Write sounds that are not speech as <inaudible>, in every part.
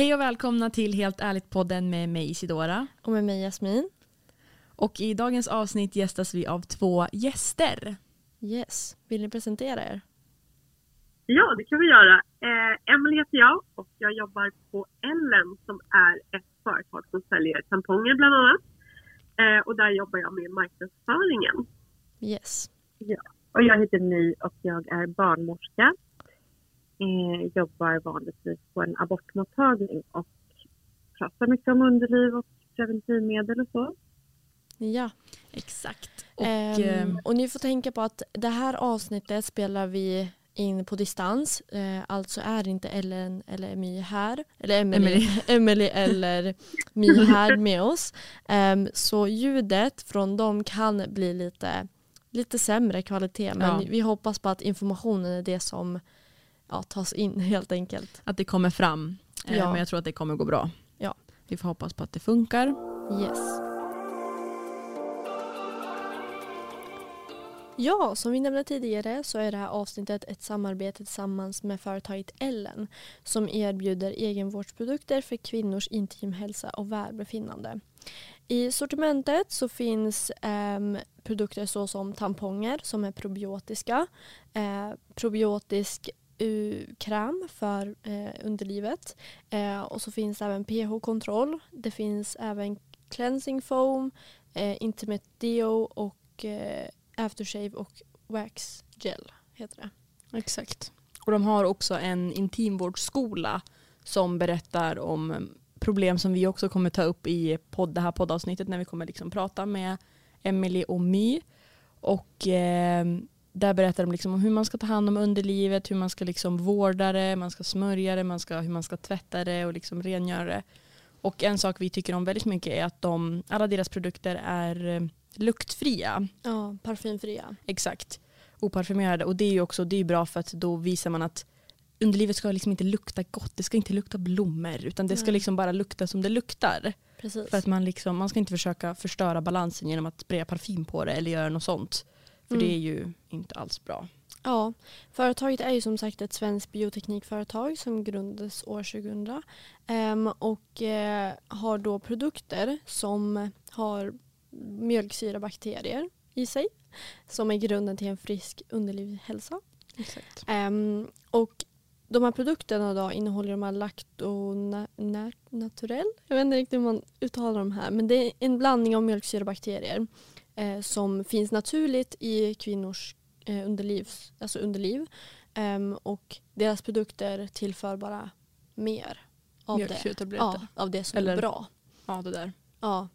Hej och välkomna till Helt ärligt-podden med mig Isidora. Och med mig Jasmin. Och i dagens avsnitt gästas vi av två gäster. Yes. Vill ni presentera er? Ja, det kan vi göra. Eh, Emelie heter jag och jag jobbar på Ellen som är ett företag som säljer tamponger bland annat. Eh, och där jobbar jag med marknadsföringen. Yes. Ja. Och jag heter My och jag är barnmorska. Eh, jobbar vanligtvis på en abortmottagning och pratar mycket om underliv och preventivmedel och så. Ja. Exakt. Och, ehm, och ni får tänka på att det här avsnittet spelar vi in på distans. Eh, alltså är inte Ellen eller My här. Eller Emily, Emily <laughs> eller My här med oss. Um, så ljudet från dem kan bli lite, lite sämre kvalitet. Men ja. vi hoppas på att informationen är det som ja, tas in <laughs> helt enkelt. Att det kommer fram. Eh, ja. Men jag tror att det kommer gå bra. Ja. Vi får hoppas på att det funkar. Yes. Ja, som vi nämnde tidigare så är det här avsnittet ett samarbete tillsammans med företaget Ellen som erbjuder egenvårdsprodukter för kvinnors intimhälsa och välbefinnande. I sortimentet så finns eh, produkter såsom tamponger som är probiotiska, eh, probiotisk kräm för eh, underlivet eh, och så finns även pH-kontroll. Det finns även cleansing foam, eh, intimate deo och eh, aftershave och wax gel heter det. Exakt. Och de har också en intimvårdsskola som berättar om eh, problem som vi också kommer ta upp i podd, det här poddavsnittet när vi kommer liksom prata med Emily och My. Och eh, där berättar de liksom om hur man ska ta hand om underlivet, hur man ska liksom vårda det, man ska smörja det, man ska, hur man ska tvätta det och liksom rengöra det. Och en sak vi tycker om väldigt mycket är att de, alla deras produkter är eh, luktfria. Ja, parfymfria. Exakt. Oparfymerade. Och det är ju också det är bra för att då visar man att underlivet ska liksom inte lukta gott. Det ska inte lukta blommor. Utan det ska liksom bara lukta som det luktar. Precis. För att man, liksom, man ska inte försöka förstöra balansen genom att spraya parfym på det eller göra något sånt. För mm. det är ju inte alls bra. Ja, företaget är ju som sagt ett svenskt bioteknikföretag som grundades år 2000 um, och uh, har då produkter som har mjölksyrabakterier i sig som är grunden till en frisk underlivshälsa. Exakt. Um, och de här produkterna då innehåller de här laktonaturell, jag vet inte riktigt hur man uttalar de här, men det är en blandning av mjölksyrabakterier eh, som finns naturligt i kvinnors eh, underliv, alltså underliv. Um, och deras produkter tillför bara mer av det, ja, av det som Eller, är bra. Ja, det där. Ja,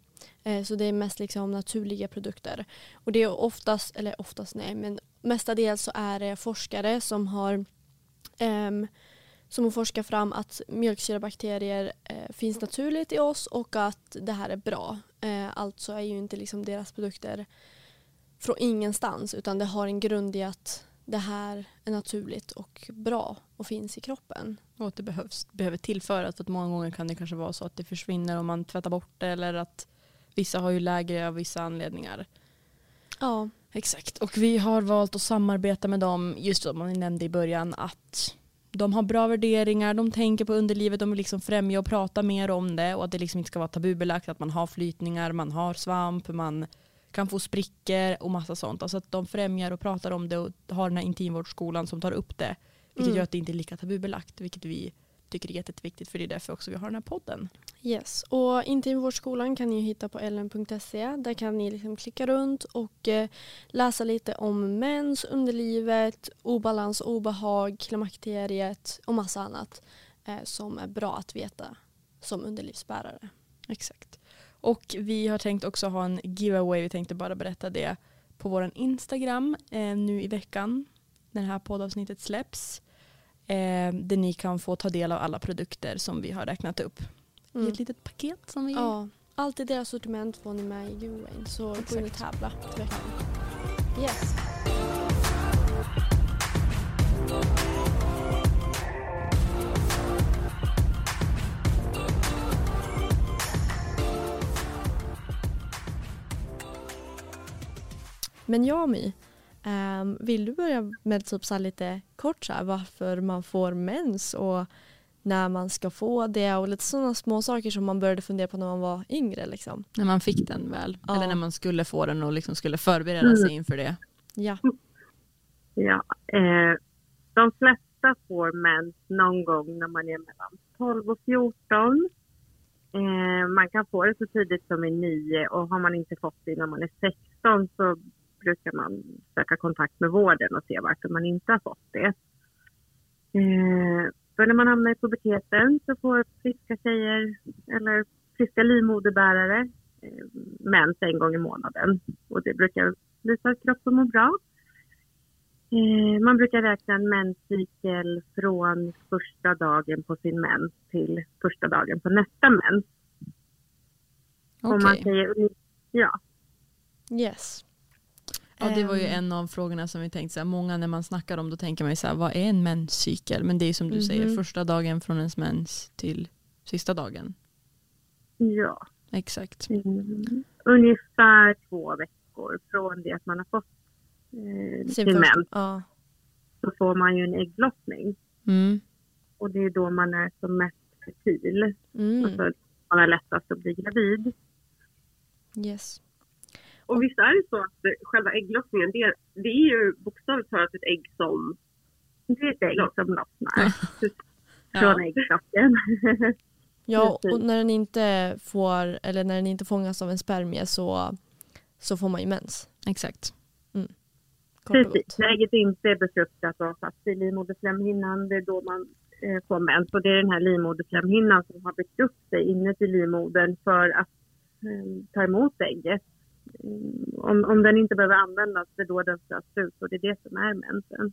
Eh, så det är mest liksom naturliga produkter. Och det är oftast, eller oftast nej, men mestadels så är det forskare som har um, som har forskat fram att mjölksyrabakterier eh, finns naturligt i oss och att det här är bra. Eh, alltså är ju inte liksom deras produkter från ingenstans utan det har en grund i att det här är naturligt och bra och finns i kroppen. Och att det behövs, behöver tillföras för att många gånger kan det kanske vara så att det försvinner om man tvättar bort det eller att Vissa har ju lägre av vissa anledningar. Ja. Exakt. Och vi har valt att samarbeta med dem, just som ni nämnde i början, att de har bra värderingar, de tänker på underlivet, de vill liksom främja och prata mer om det och att det liksom inte ska vara tabubelagt, att man har flytningar, man har svamp, man kan få sprickor och massa sånt. Alltså att de främjar och pratar om det och har den här intimvårdsskolan som tar upp det. Vilket mm. gör att det inte är lika tabubelagt, vilket vi tycker är jätteviktigt för det är därför också vi har den här podden. Yes, och Intimvårdsskolan kan ni hitta på ellen.se. Där kan ni liksom klicka runt och eh, läsa lite om mens, underlivet, obalans, obehag, klimakteriet och massa annat eh, som är bra att veta som underlivsbärare. Exakt. Och vi har tänkt också ha en giveaway. Vi tänkte bara berätta det på vår Instagram eh, nu i veckan när det här poddavsnittet släpps eh, där ni kan få ta del av alla produkter som vi har räknat upp mm. i ett litet paket som vi Ja, allt i deras sortiment får ni med i giveawayn så gå in och tävla till veckan. Yes. Men jag My, Um, vill du börja med typ så lite kort så här, varför man får mens och när man ska få det och lite sådana små saker som man började fundera på när man var yngre. Liksom. När man fick den väl. Ja. Eller när man skulle få den och liksom skulle förbereda sig inför det. Ja. Ja, eh, de flesta får mens någon gång när man är mellan 12 och 14. Eh, man kan få det så tidigt som i 9 och har man inte fått det när man är 16 så brukar man söka kontakt med vården och se varför man inte har fått det. Eh, för när man hamnar i puberteten så får friska tjejer eller friska livmoderbärare eh, mens en gång i månaden. Och det brukar visa att kroppen mår bra. Eh, man brukar räkna en menscykel från första dagen på sin mens till första dagen på nästa mens. Okej. säger, ja, Yes. Ja, det var ju Ehm, en av frågorna som vi tänkte, så här, många när man snackar om då tänker man ju så här, vad är en menscykel? Men det är som du säger, Mhm. första dagen från ens mens till sista dagen. ja. Exakt. Mm. Ungefär två veckor från det att man har fått eh, Sin mens ja. så får man ju en ägglossning. Mm. Och det är då man är som mest fertil. Mm. Alltså man har lättast att bli gravid. Yes. Och visst är det så att själva ägglossningen, det, det är ju bokstavligt talat ett ägg som... Det är ett ägg som lossnar Ja. <laughs> från äggstocken. <laughs> Ja, och när den inte får, eller när den inte fångas av en spermie så, så får man ju mens. Exakt. Och Precis. När ägget inte är befruktat och fast i livmoderslemhinnan, det är då man eh, får mens. Och det är den här livmoderslemhinnan som har byggt upp sig inuti livmodern för att eh, ta emot ägget. Mm, om, om den inte behöver användas, det är då den stöts ut och det är det som är mensen.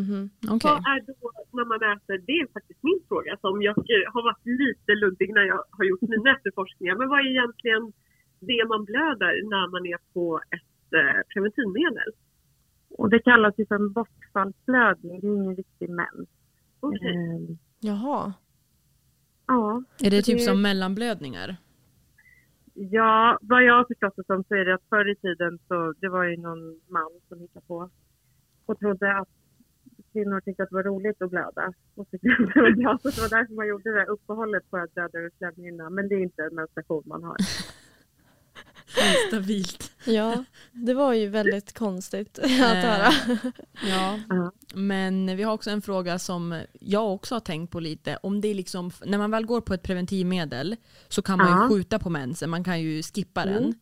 Mhm. Okej. Vad är då när man äter, det är faktiskt min fråga som jag eh, har varit lite luddig när jag har gjort mina efterforskningar. Men vad är egentligen det man blöder när man är på ett eh, preventivmedel? Och det kallas ju för en bortfallsblödning, det är ingen riktig mens. Okej. Eh, Jaha. ja, Är det Så typ det- som mellanblödningar? Ja, vad jag har förstått det som så är det att förr i tiden så det var ju någon man som hittade på och trodde att kvinnor tyckte att det var roligt att blöda. Och så att det var så det var därför man gjorde det här uppehållet för att blöda ur slemhinnan. Men det är inte en menstruation man har. <laughs> Stabilt. Ja, det var ju väldigt konstigt att Eh, höra. Ja, men vi har också en fråga som jag också har tänkt på lite. Om det är liksom, när man väl går på ett preventivmedel så kan man ju skjuta på mensen, man kan ju skippa den.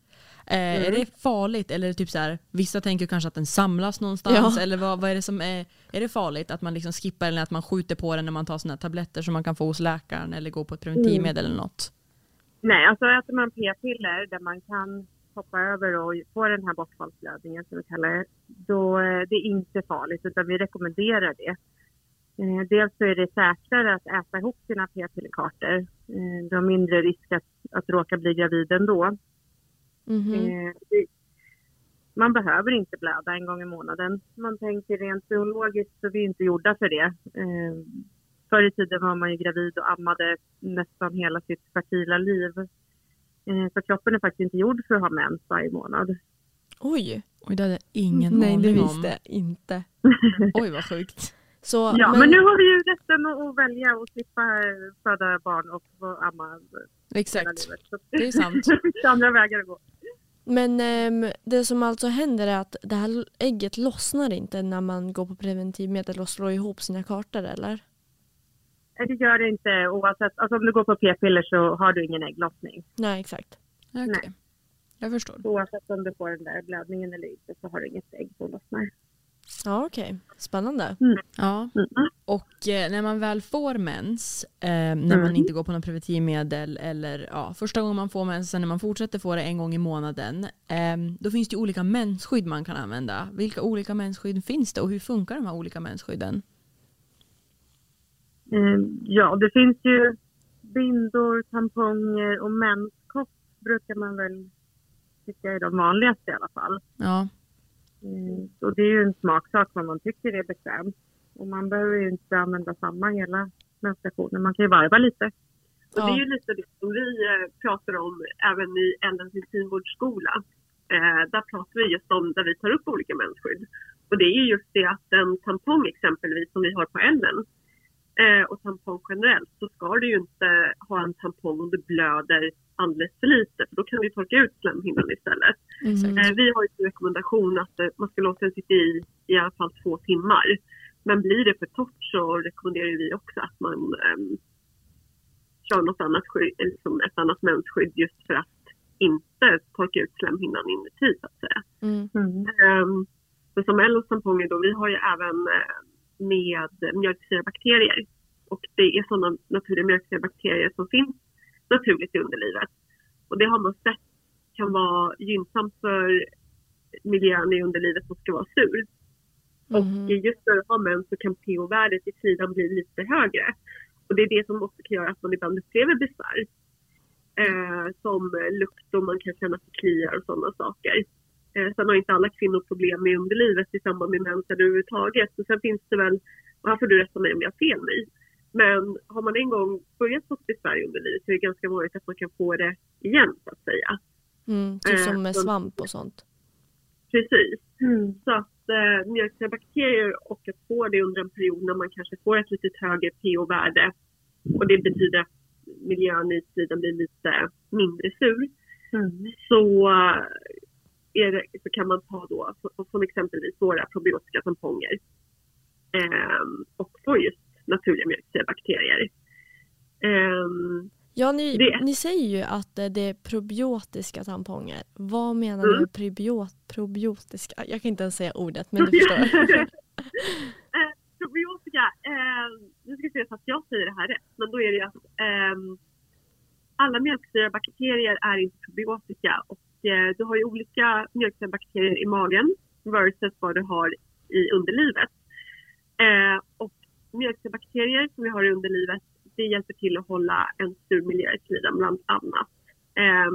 Eh, Är det farligt eller typ så här, vissa tänker kanske att den samlas någonstans Ja. eller vad, vad är det som är, är det farligt att man liksom skippar eller att man skjuter på den när man tar såna här tabletter som man kan få hos läkaren eller gå på ett preventivmedel eller något? Nej, alltså äter man p-piller där man kan hoppa över och få den här bortfallsblödningen som vi kallar det, då eh, det är inte farligt utan vi rekommenderar det. Eh, dels så är det säkrare att äta ihop sina p-pillerkartor. Eh, du har mindre risk att, att råka bli gravid ändå. Det, man behöver inte blöda en gång i månaden. Man tänker rent biologiskt så vi är inte gjorda för det. Förr i tiden var man ju gravid och ammade nästan hela sitt fertila liv. Eh, för kroppen är faktiskt inte gjord för att ha mens varje månad. Oj, Oj, det hade ingen nej det aning visste om. jag inte. <laughs> Oj vad sjukt. Så, Ja, men, nu har vi ju rätten att, välja och slippa eh, föda barn och få amma hela Exakt, livet. Så det är sant. <laughs> det finns andra vägar att gå. men ehm, det som alltså händer är att det här ägget lossnar inte när man går på preventivmedel och slår ihop sina kartor eller? Det gör det inte oavsett. Alltså om du går på p-piller så har du ingen ägglossning. Nej exakt. Okej, Nej. jag förstår. Oavsett om du får den där blödningen eller inte så har du inget ägg som lossnar. Ja okej, spännande. Ja. Mm. Och eh, när man väl får mens, eh, när man Mm. inte går på något preventivmedel eller ja, första gången man får mens, sen när man fortsätter få det en gång i månaden, eh, då finns det ju olika mensskydd man kan använda. Vilka olika mensskydd finns det och hur funkar de här olika mensskydden? Eh, Ja, det finns ju bindor, tamponger och menskopp brukar man väl tycka är de vanligaste i alla fall. Ja, Mm, och det är ju en smaksak vad man tycker är bekvämt. Och man behöver ju inte använda samma hela menstruationen. Man kan ju varva lite. Och det är ju lite det som vi eh, pratar om även i Ellens intimvårdsskola. Eh, där pratar vi just om där vi tar upp olika mensskydd. Och det är ju just det att en tampong exempelvis som vi har på Ellen, eh, och tampong generellt så ska du ju inte ha en tampong om du blöder alldeles för lite för då kan du torka ut slemhinnan istället. Mm. Eh, vi har ju en rekommendation att eh, man ska låta den sitta i i alla fall två timmar. Men blir det för torrt så rekommenderar vi också att man um, kör något annat skydd, eller liksom ett annat mensskydd just för att inte torka ut slemhinnan inuti så att säga. Mm. Mm. Um, för som Ellos tamponger då, vi har ju även eh, med mjölksyrabakterier. Och det är sådana naturliga mjölksyrabakterier som finns naturligt i underlivet. Och det har man sett kan vara gynnsamt för miljön i underlivet som ska vara sur. Och Mhm. just när du har mens så kan pH-värdet i slidan bli lite högre. Och det är det som också kan göra att man ibland upplever besvär. Eh, som lukt och man kan känna det kliar och sådana saker. Eh, sen har inte alla kvinnor problem med underlivet i samband med mens överhuvudtaget. Så sen finns det väl, och här får du rätta mig om jag har fel nu. Men har man en gång börjat få besvär i underlivet så är det ganska vanligt att man kan få det igen så att säga. Mm. Typ Eh, som med så- svamp och sånt. Precis. Mm. Så att eh, mjölksyrabakterier och att få det under en period när man kanske får ett lite högre pH-värde och det betyder att miljön i slidan blir lite mindre sur Mm. så, eh, det, så kan man ta då som- exempelvis våra probiotika tamponger ehm, och få just naturliga mjölksyrabakterier. Ehm, Ja, ni, Det- ni säger ju att eh, det är probiotiska tamponger. Vad menar Mm. ni med probiot, probiotiska? Jag kan inte ens säga ordet, men du förstår. <laughs> eh, probiotika, eh, nu ska vi se så att jag säger det här rätt, men då är det att ehm, alla mjölksyrabakterier är inte probiotika och eh, du har ju olika mjölksyrabakterier i magen versus vad du har i underlivet. Eh, och mjölksyrabakterier som vi har i underlivet, det hjälper till att hålla en sur miljö i slidan bland annat. Eh,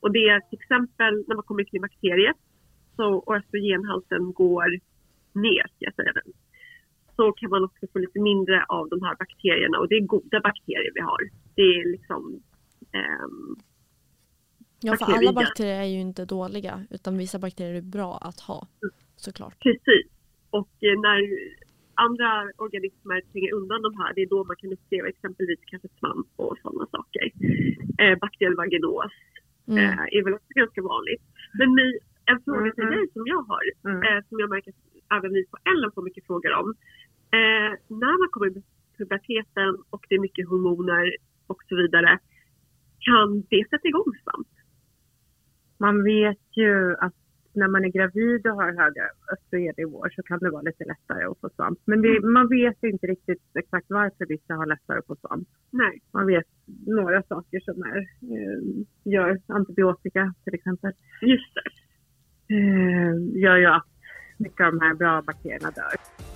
och det är till exempel när man kommer till bakteriet så och östrogenhalten går ner, ska jag säga den. Så kan man också få lite mindre av de här bakterierna och det är goda bakterier vi har. Det är liksom eh, Ja, för Bakterier. alla bakterier är ju inte dåliga, utan vissa bakterier är bra att ha. Såklart. Precis. Och eh, när andra organismer tränger undan de här, det är då man kan uppleva exempelvis kanske svamp och sådana saker. Eh, bakteriell vaginos Mm. eh, är väl också ganska vanligt. Men My, en fråga till Mm, mm. dig som jag har, Mm. eh, som jag märker att även vi på Ellen får mycket frågor om. Eh, när man kommer i puberteten och det är mycket hormoner och så vidare, kan det sätta igång svamp? Man vet ju att när man är gravid och har höga östrogennivåer så kan det vara lite lättare att få svamp. Men det, man vet inte riktigt exakt varför vissa har lättare att få svamp. Nej. Man vet några saker som är, eh, gör antibiotika till exempel. Just det. Eh, gör ju att mycket av de här bra bakterierna dör.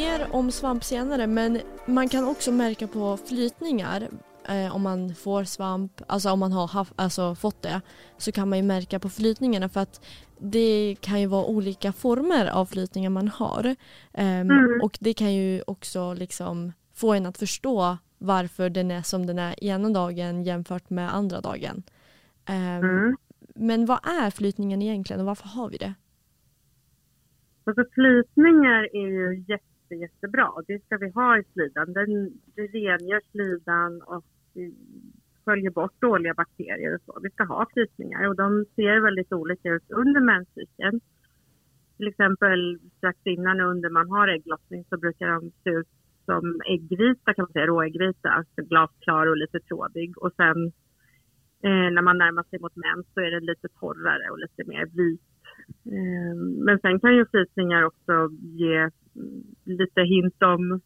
Mer om svamp senare, men man kan också märka på flytningar eh, om man får svamp, alltså om man har haft, alltså fått det, så kan man ju märka på flytningarna för att det kan ju vara olika former av flytningar man har. Ehm, Mm. Och det kan ju också liksom få en att förstå varför den är som den är ena dagen jämfört med andra dagen. Ehm, Mm. Men vad är flytningen egentligen och varför har vi det? Alltså flytningar är ju jätte, jättebra. Det ska vi ha i slidan. Den, det rengör slidan och sköljer bort dåliga bakterier och så. Vi ska ha flytningar och de ser väldigt olika ut under menscykeln. Till exempel strax innan och under man har ägglossning så brukar de se ut som äggvita kan man säga, råäggvita. Alltså glasklar och lite trådig. Och sen eh, när man närmar sig mot mens så är det lite torrare och lite mer vit men sen kan ju flytningar också ge lite hint om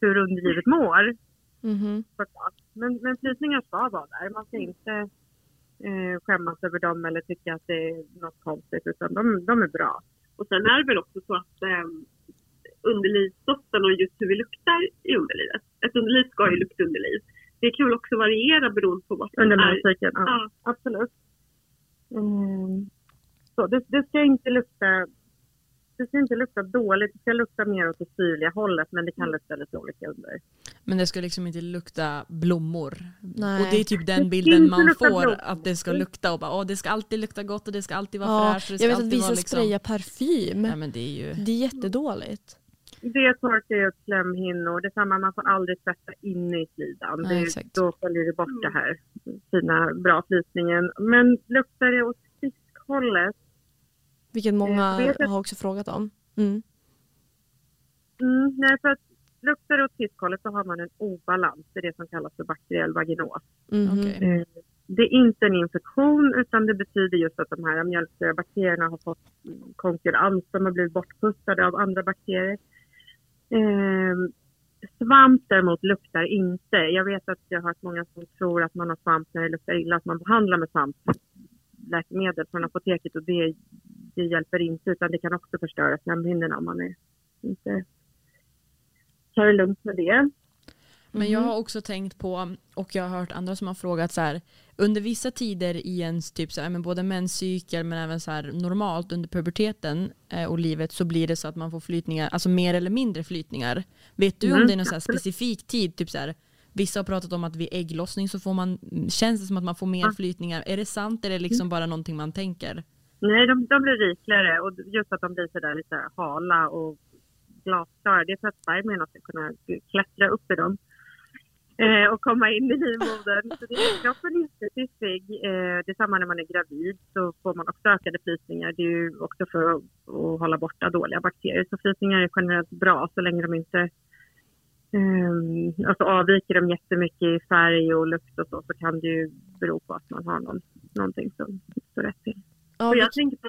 hur underlivet mår. Mhm. såklart. Men, men flytningar ska vara där. Man ska inte eh, skämmas över dem eller tycka att det är något konstigt utan de, de är bra. Och sen är det väl också så att eh, underlivsdoften och just hur vi luktar i underlivet. Ett underliv ska ju lukta underliv. Det kan väl också variera beroende på vad som är. ja. Ja, Absolut. Mm. Så det, det ska inte lukta det ska inte lukta dåligt. Det ska lukta mer åt det syrliga hållet men det kan Mm. lukta lite olika under. Men det ska liksom inte lukta blommor. Nej. Och det är typ den bilden man får, blommor. att det ska lukta och bara åh det ska alltid lukta gott och det ska alltid vara Ja, fräscht. jag vet att vissa liksom... sprayar parfym. Ja men det är ju... Det är jättedåligt. Det torkar ju upp slemhinnor. Detsamma, man får aldrig tvätta inne i slidan. Ja, Det, exakt. då följer det bort det här fina, bra flytningen. Men luktar det åt fiskhållet? Vilket många vet att- har också frågat om. Mm. Mm, nej, för att luktar det åt fiskhållet så har man en obalans. Det är det som kallas för bakteriell vaginos. Mhm. Okej. Eh, Det är inte en infektion utan det betyder just att de här mjölksyrabakterierna har fått konkurrens. De har blivit bortpustade av andra bakterier. Eh, svamp däremot luktar inte. Jag vet att jag har hört många som tror att man har svamp när det luktar illa, att man behandlar med svampläkemedel från apoteket och det, det hjälper inte utan det kan också förstöra slemhinnorna om man är, inte tar det lugnt med det. Men jag Mhm. har också tänkt på, och jag har hört andra som har frågat så här, under vissa tider i ens typ så här, men både menscykel men även så här normalt under puberteten eh, och livet så blir det så att man får flytningar, alltså mer eller mindre flytningar. Vet du om Mm, det är någon så specifik tid, typ så här, vissa har pratat om att vid ägglossning så får man, känns det som att man får mer flytningar. Är det sant eller är det liksom bara någonting man tänker? Nej, de, de blir rikligare och just att de blir sådär lite hala och glasklara. Det är för att spermierna ska kunna klättra upp i dem eh, och komma in i livmodern. Så det är, kroppen är inte fiffig. Eh, det är samma när man är gravid så får man också ökade flytningar. Det är ju också för att, att hålla borta dåliga bakterier. Så flytningar är generellt bra så länge de inte eh, alltså avviker de jättemycket i färg och lukt och så, så kan det ju bero på att man har någon, någonting som står rätt till. Ja, Och vilk, jag tänker på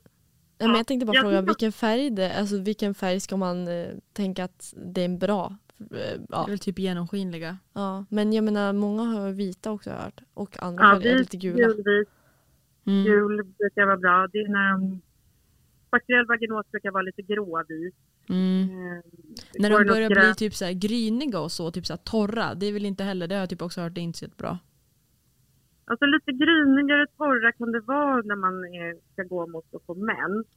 ja, men jag tänkte bara jag fråga tänkte- vilken färg det alltså vilken färg ska man eh, tänka att det är en bra? Eh, Det ja. är väl typ genomskinliga. ja, men jag menar många har vita också hört och andra Ja, färger är lite gula. gulvit, Mm. gul brukar vara bra. Det är när de, bakteriell vaginos brukar vara lite gråvit. Mm. Eh, När de börjar bli typ så här gryniga och så, typ så torra, det är väl inte heller, det har jag typ också hört, det är inte så bra. Alltså lite grynigare, torra kan det vara när man är, ska gå mot att få.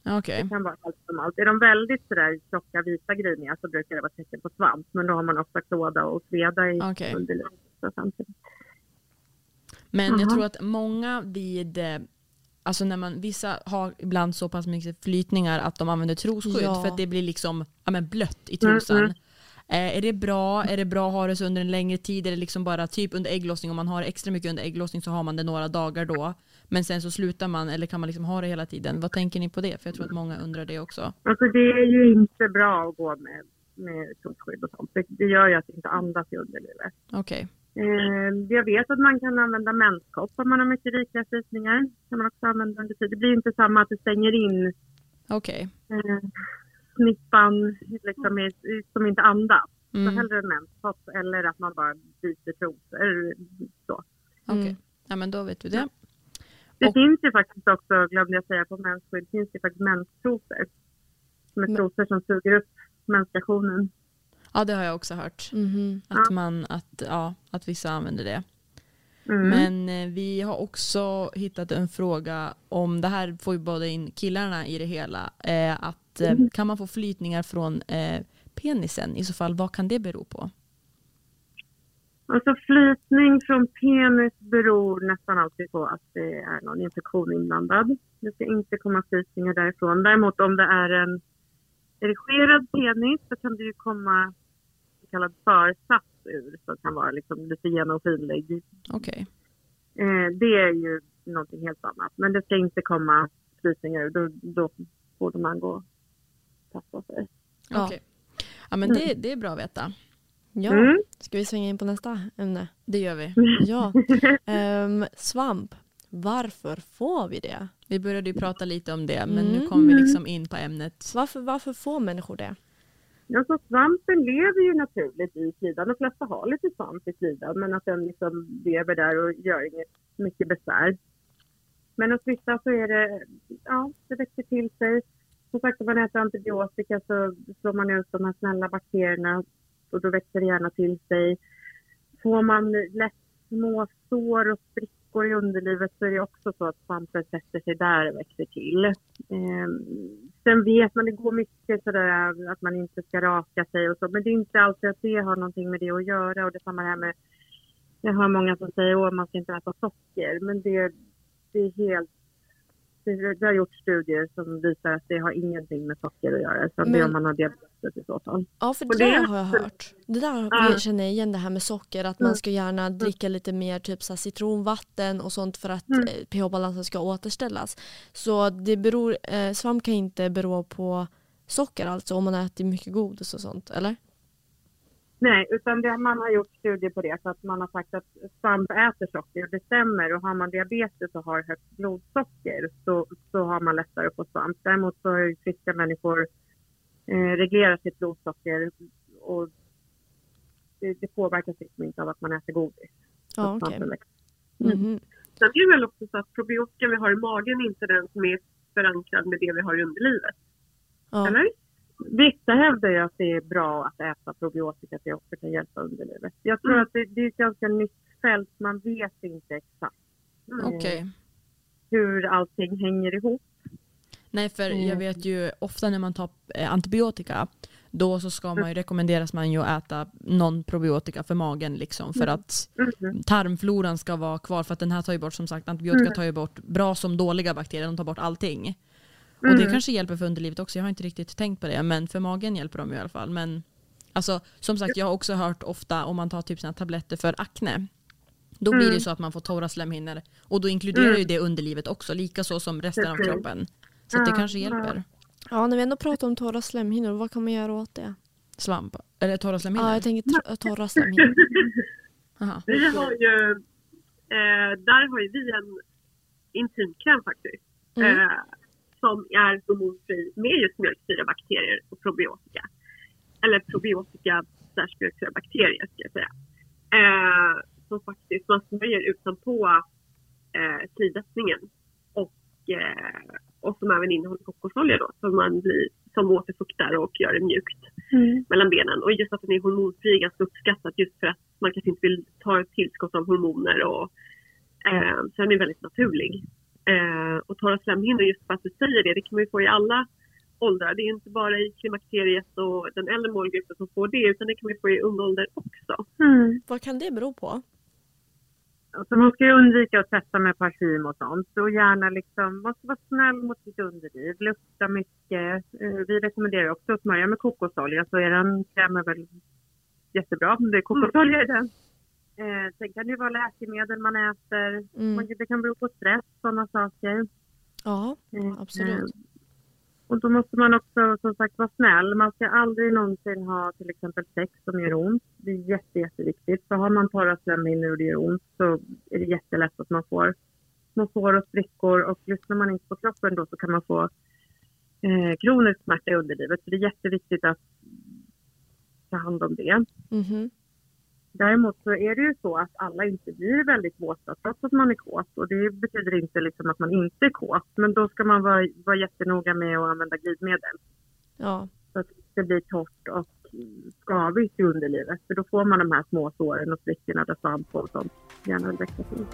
Ja, Okej. Det kan vara allt som allt. Är de väldigt sådär tjocka, vita, gryniga så brukar det vara tecken på svamp. Men då har man ofta klåda och sveda i Okej. underlivet. Så samtidigt. Men jag tror att många vid, eh, alltså när man, vissa har ibland så pass mycket flytningar att de använder trosskydd Ja. för att det blir liksom ja, men blött i Mm, trosan. mm. Eh, är det bra? Är det bra att ha det så under en längre tid? Är det liksom bara typ under ägglossning? Om man har extra mycket under ägglossning så har man det några dagar då. Men sen så slutar man eller kan man liksom ha det hela tiden? Vad tänker ni på det? För jag tror att många undrar det också. Alltså det är ju inte bra att gå med, med trosskydd och sånt. Det, det gör ju att det inte andas i underlivet. Okej. Eh, jag vet att man kan använda menskopp om man har mycket rikliga flytningar. kan man också använda under tid. Det blir inte samma att det stänger in Okej. eh, snippan liksom, i, i, som inte andas. Så Mm. hellre en menskopp eller att man bara byter trosor. Så. Okej. Mm. Ja men då vet vi det. Det Och- finns ju faktiskt också, glömde jag säga, på mensskydd finns det faktiskt menstrosor. Som är Men- trosor som suger upp menstruationen. Ja det har jag också hört. Mhm. Att, man, att, ja, att vissa använder det. Mm. Men eh, vi har också hittat en fråga om, det här får ju både in killarna i det hela, eh, att eh, Mm. kan man få flytningar från eh, penisen? I så fall, vad kan det bero på? Alltså flytning från penis beror nästan alltid på att det är någon infektion inblandad. Det ska inte komma flytningar därifrån. Däremot om det är en erigerad penis så kan det ju komma så kallad försats ur som kan vara liksom lite genomskinlig. Okej. Eh, det är ju någonting helt annat. Men det ska inte komma flytningar ur. Då, då borde man gå och testa sig. Ja. Okej. Ja men det, det är bra att veta. Ja, Mm. ska vi svänga in på nästa ämne? Det gör vi. Ja. <laughs> Ehm, svamp, varför får vi det? Vi började ju prata lite om det men nu Mm. kommer vi liksom in på ämnet. Varför, varför får människor det? Ja, så svampen lever ju naturligt i slidan. De flesta har lite svamp i slidan men att den liksom lever där och gör inget mycket besvär. Men hos vissa så är det, ja, det växer till sig. Som sagt, om man äter antibiotika så slår man ut de här snälla bakterierna och då växer det gärna till sig. Får man lätt små sår och sprickor går i underlivet så är det också så att svampen sätter sig där och växer till. Eh, sen vet man, det går mycket sådär att man inte ska raka sig och så, men det är inte alltid att det har någonting med det att göra och det samma här med jag hör många som säger att man ska inte äta socker, men det, det är helt det har gjorts studier som visar att det har ingenting med socker att göra. Så Men- det om man har diabetes i så fall. Ja, för det, det- där har jag hört. Det där Ja. känner jag igen det här med socker, att man Mm. ska gärna dricka lite mer typ så citronvatten och sånt för att Mm. eh, pH-balansen ska återställas. Så det beror, eh, svamp kan inte bero på socker alltså om man äter mycket godis och sånt, eller? Nej, utan det, man har gjort studier på det. Så att man har sagt att svamp äter socker och det stämmer. Och har man diabetes och har högt blodsocker så, så har man lättare att få svamp. Däremot så har ju friska människor eh, reglerat sitt blodsocker och det, det påverkas liksom inte av att man äter godis. Ja, okej. växer. Mm. Mhm. Sen är det väl också så att probiotikan vi har i magen är inte den som är förankrad med det vi har i underlivet. Ja. Eller? Vissa hävdar ju att det är bra att äta probiotika, att det också kan hjälpa underlivet. Jag tror Mm. att det, det är ett ganska nytt fält. Man vet inte exakt Mm. Okej. hur allting hänger ihop. Nej, för Mm. jag vet ju ofta när man tar eh, antibiotika då så ska man ju rekommenderas man ju att äta någon probiotika för magen liksom för Mm. att Mhm. tarmfloran ska vara kvar för att den här tar ju bort som sagt antibiotika Mm. tar ju bort bra som dåliga bakterier, de tar bort allting. Och Mm. det kanske hjälper för underlivet också, jag har inte riktigt tänkt på det men för magen hjälper de i alla fall. Men alltså som sagt jag har också hört ofta om man tar typ såna tabletter för akne då blir det Mm. så att man får torra slemhinnor och då inkluderar Mm. ju det underlivet också, lika så som resten av kroppen. Så att det Ja, kanske ja. hjälper. ja, när vi ändå pratar om torra slemhinnor, vad kan man göra åt det? Svamp? Eller torra slemhinnor? Ja, jag tänker tr- torra slemhinnor. <laughs> Vi har ju, eh, där har ju vi en intimkräm faktiskt. Mm. Eh, som är hormonfri med just mjölksyrabakterier och probiotika. Eller probiotika slash mjölksyrabakterier ska jag säga. Eh, som faktiskt man smörjer utanpå eh, slidöppningen. Och, eh, och som även innehåller kokosolja då som, man blir, som återfuktar och gör det mjukt Mm. mellan benen. Och just att den är hormonfri är ganska uppskattat just för att man kanske inte vill ta ett tillskott av hormoner. Och, eh, så den är väldigt naturlig. Eh, och torra slemhinnor, just för att du säger det, det kan man ju få i alla åldrar. Det är inte bara i klimakteriet och den äldre målgruppen som får det utan det kan man ju få i ung ålder också. Mm. Vad kan det bero på? Alltså man ska ju undvika att testa med parfym och sånt. Och gärna liksom, man ska vara snäll mot sitt underliv, lukta mycket. Eh, Vi rekommenderar också att smörja med kokosolja, så er kräm är väl jättebra om det är kokosolja i den. Eh, sen kan det ju vara läkemedel man äter. Mm. Det kan bero på stress, sådana saker. Ja, Eh, absolut. eh, Och då måste man också som sagt vara snäll. Man ska aldrig någonsin ha till exempel sex som gör ont. Det är jätte, jätteviktigt. För har man torra slemhinnor och det gör ont så är det jättelätt att man får små sår och sprickor. Och lyssnar man inte på kroppen då så kan man få eh, kronisk smärta i underlivet. Så det är jätteviktigt att ta hand om det. Mhm. Däremot så är det ju så att alla inte blir väldigt våta trots att man är kåt. Och det betyder inte liksom att man inte är kåt. Men då ska man vara, vara jättenoga med att använda glidmedel. Ja, Så att det blir torrt och skavigt i underlivet. För då får man de här små såren och sprickorna där svamp och sånt gärna vill växa till.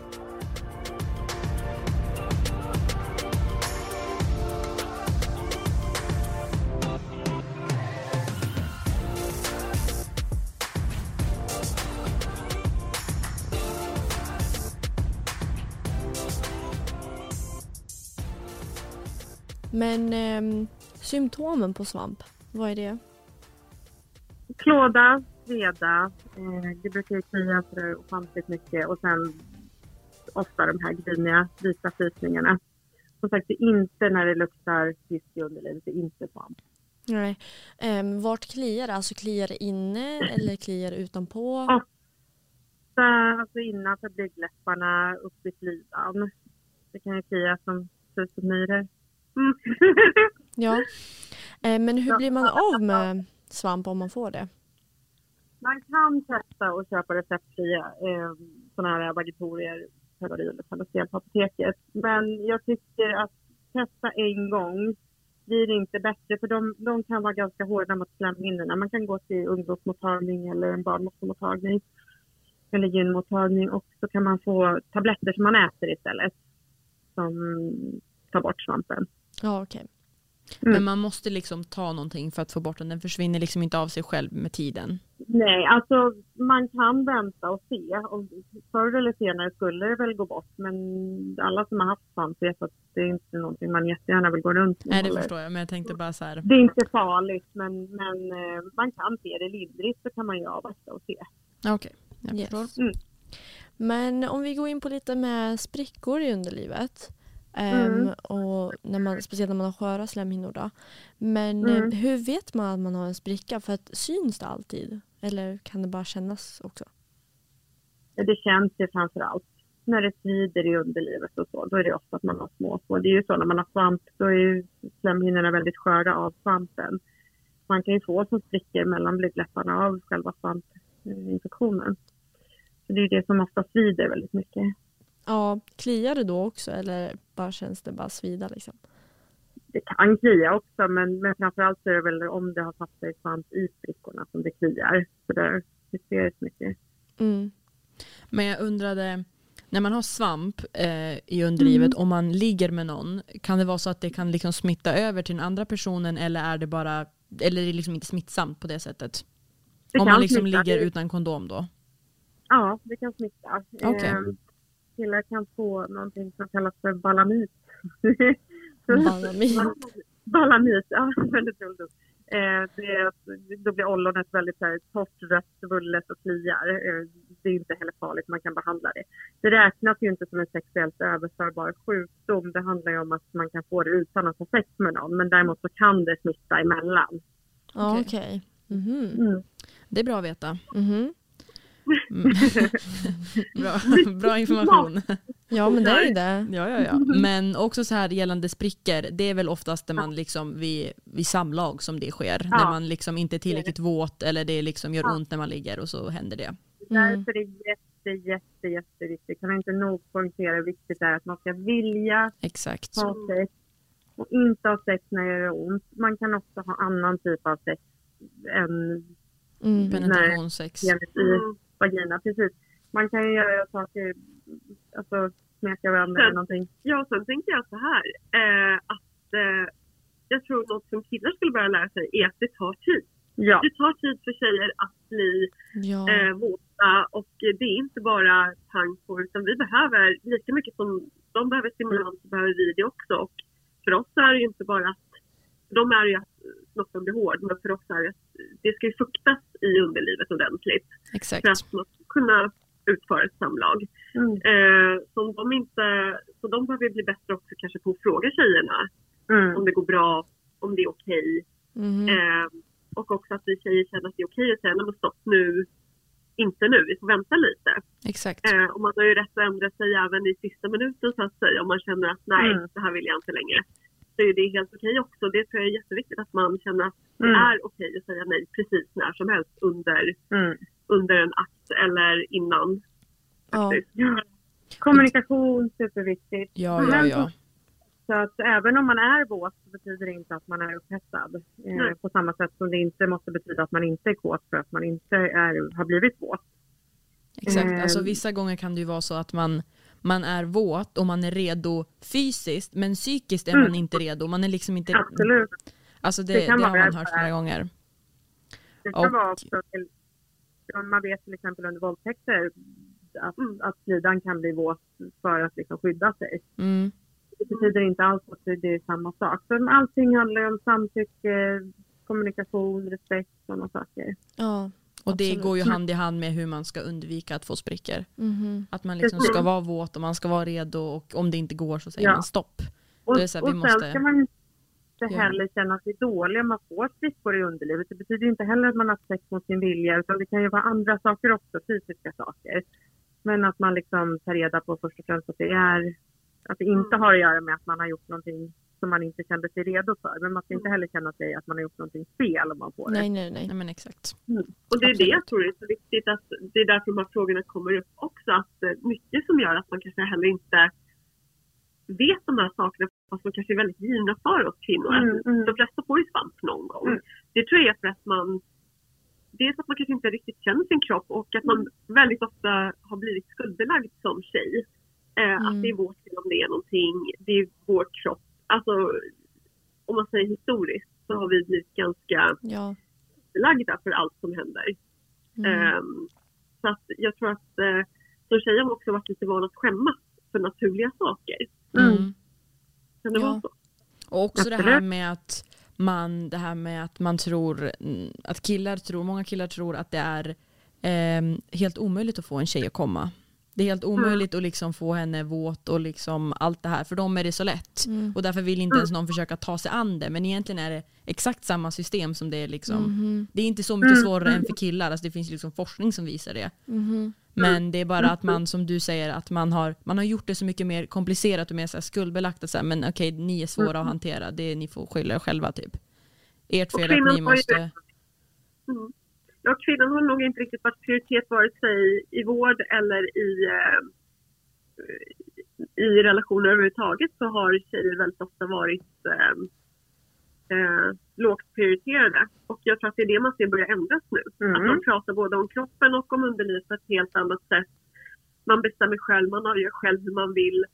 Men ehm, symptomen på svamp, vad är det? Klåda, sveda, eh, det brukar ju klia sådär ofantligt mycket och sen ofta de här griniga vita flytningarna. Som sagt, det är inte när det luktar fisk i underlivet, det är inte svamp. Nej. Ehm, vart kliar det? Alltså kliar det inne eller kliar det utanpå? Så, alltså innanför blygdläpparna, upp i slidan. Det kan ju klia som tusen myror. Mm. <laughs> Ja. Ehm, men hur blir man av med svamp om man får det? Man kan testa och köpa receptfria eh, sådana här vagitorier, Peroril eller Panacea på apoteket. Men jag tycker att testa en gång blir inte bättre för de, de kan vara ganska hårda mot slemhinnorna. Man kan gå till ungdomsmottagning eller en barnmorskemottagning. eller gynmottagning och så kan man få tabletter som man äter istället som tar bort svampen. Ja, okej. Mm. Men man måste liksom ta någonting för att få bort den. Den försvinner liksom inte av sig själv med tiden. Nej, alltså man kan vänta och se. Och förr eller senare skulle det väl gå bort. Men alla som har haft svamp vet att det är inte någonting man jättegärna vill gå runt med. Nej det heller. förstår jag men jag tänkte bara så här. Det är inte farligt men, men eh, man kan se det lindrigt så kan man ju avvakta och se. Okej, jag Yes. förstår. Mm. Men om vi går in på lite med sprickor i underlivet. Ehm, Mm. och när man, speciellt när man har sköra slemhinnor. Då. Men eh, Mm. hur vet man att man har en spricka? För att syns det alltid? Eller kan det bara kännas också? Det känns ju framför allt när det svider i underlivet och så. Då är det ofta att man har småsår. Det är ju så när man har svamp, då är ju slemhinnorna väldigt sköra av svampen. Man kan ju få som sprickor mellan blygdläpparna av själva svampinfektionen. Så det är det som ofta svider väldigt mycket. Ja, kliar det då också eller bara känns det bara svida liksom? Det kan klia också men, men framförallt är det väl om det har satt sig svamp i sprickorna som det kliar. Så det hysteriskt mycket. Mm. Men jag undrade, när man har svamp eh, i underlivet om man ligger med någon, kan det vara så att det kan liksom smitta över till den andra personen eller är det bara, eller är det liksom inte smittsamt på det sättet? Det om man liksom smitta. ligger utan kondom då? Ja, det kan smitta. Okej. Ehm, killar kan få någonting som kallas för balamit. <laughs> Balamit. <laughs> balamit, ja <laughs> väldigt roligt. Eh, det då blir ollonet väldigt så här, torrt, rött, svullet och kliar. Eh, det är inte heller farligt, man kan behandla det. Det räknas ju inte som en sexuellt överförbar sjukdom. Det handlar ju om att man kan få det utan att ha sex med någon. Men däremot så kan det smitta emellan. Okej. okej. Mhm. Mm. Det är bra att veta. Mm. <laughs> bra, <laughs> bra information. Ja, men det är ju det. Ja, ja, ja. Men också så här gällande sprickor, det är väl oftast där man liksom vid, vid samlag som det sker. När man liksom inte är tillräckligt våt eller det liksom gör ont när man ligger och så händer det. Mm. Därför är det jätte, jätte, jätteviktigt. Kan inte nog poängtera hur viktigt det är att man ska vilja Exakt. ha sex och inte ha sex när det gör ont. Man kan också ha annan typ av sex än Mm. Penetrationssex. i vagina. Precis. Man kan ju göra saker, alltså smeka varandra eller någonting. Ja, sen tänker jag så här. Eh, att eh, jag tror något som killar skulle börja lära sig är att det tar tid. Ja, Det tar tid för tjejer att bli Ja. eh, våta och det är inte bara pang på utan vi behöver lika mycket som de behöver stimulans så behöver vi det också. Och för oss är det ju inte bara att, de är ju att snoppen blir hård men för oss är det att det ska ju fuktas i underlivet ordentligt Exakt. för att man ska kunna utföra ett samlag. mm. Eh, så, om de inte, så de behöver bli bättre också kanske på att fråga tjejerna Mm. om det går bra, om det är okej. Mhm. Eh, och också att vi tjejer känner att det är okej att säga, nej men stopp nu, inte nu, vi får vänta lite. Exakt. Eh, och man har ju rätt att ändra sig även i sista minuten så att säga om man känner att nej, Mm. det här vill jag inte längre. Så är det helt okej också. Det tror jag är jätteviktigt att man känner att det Mm. är okej att säga nej precis när som helst under, Mm. under en akt eller innan. Ja. Ja. Kommunikation, superviktigt. Ja, ja, ja. Så att även om man är våt så betyder det inte att man är upphetsad. Eh, på samma sätt som det inte måste betyda att man inte är kåt för att man inte är, har blivit våt. Exakt. Eh. Alltså, vissa gånger kan det ju vara så att man, man är våt och man är redo fysiskt men psykiskt är Mm. man inte redo. Man är liksom inte... Absolut. Alltså det, Det det, har man hört flera gånger. Det kan Och- vara också man vet till exempel under våldtäkter att, att slidan kan bli våt för att liksom skydda sig. Mm. Det betyder inte alls att det är samma sak. Så allting handlar om samtycke, kommunikation, respekt och sådana saker. ja. Och det Absolut. går ju hand i hand med hur man ska undvika att få sprickor. Mhm. Att man liksom ska vara våt och man ska vara redo och om det inte går så säger Ja. man stopp. Och, Det är så här, och vi sen måste- ska man inte heller känna sig dålig om man får sprickor i underlivet. Det betyder inte heller att man har sex mot sin vilja utan det kan ju vara andra saker också, fysiska saker. Men att man liksom tar reda på först och främst att det är att det inte har att göra med att man har gjort någonting som man inte kände sig redo för. Men man ska inte heller känna sig att man har gjort någonting fel om man får det. Nej, nej, nej. Nej men exakt. Och det är det Absolut. jag tror är så viktigt att det är därför de här frågorna kommer upp också. Att eh, mycket som gör att man kanske heller inte vet de här sakerna fast de kanske är väldigt givna för oss kvinnor. Mm, mm. De flesta får ju svamp någon gång. Mm. Det tror jag är för att man dels att man kanske inte riktigt känner sin kropp och att man väldigt ofta har blivit skuldbelagd som tjej. Eh, Mm. Att det är vårt fel om det är någonting, det är vår kropp. Alltså om man säger historiskt så har vi blivit ganska Ja. belagda för allt som händer. Mm. Ehm, så att jag tror att eh, som tjej har man också varit lite van att skämmas för naturliga saker. Mm. Kan det Ja. vara så? Och också det här med att man, det här med att man tror, mm, att killar tror, många killar tror att det är ehm, helt omöjligt att få en tjej att komma. Det är helt omöjligt att liksom få henne våt och liksom allt det här. För dem är det så lätt. Mm. Och därför vill inte ens någon försöka ta sig an det. Men egentligen är det exakt samma system som det är liksom. Mhm. Det är inte så mycket svårare än för killar. Alltså det finns liksom forskning som visar det. Mhm. Men det är bara att man, som du säger, att man har, man har gjort det så mycket mer komplicerat och mer så här skuldbelagt. Så här, men okej, ni är svåra att hantera. Det är, ni får skylla er själva typ. Ert fel att ni måste... Ja, kvinnan har nog inte riktigt varit prioritet vare sig i vård eller i, eh, i relationer överhuvudtaget så har tjejer väldigt ofta varit eh, eh, lågt prioriterade. Och jag tror att det är det man ser börja ändras nu. Mm. Att man pratar både om kroppen och om underlivet på ett helt annat sätt. Man bestämmer själv, man avgör själv hur man vill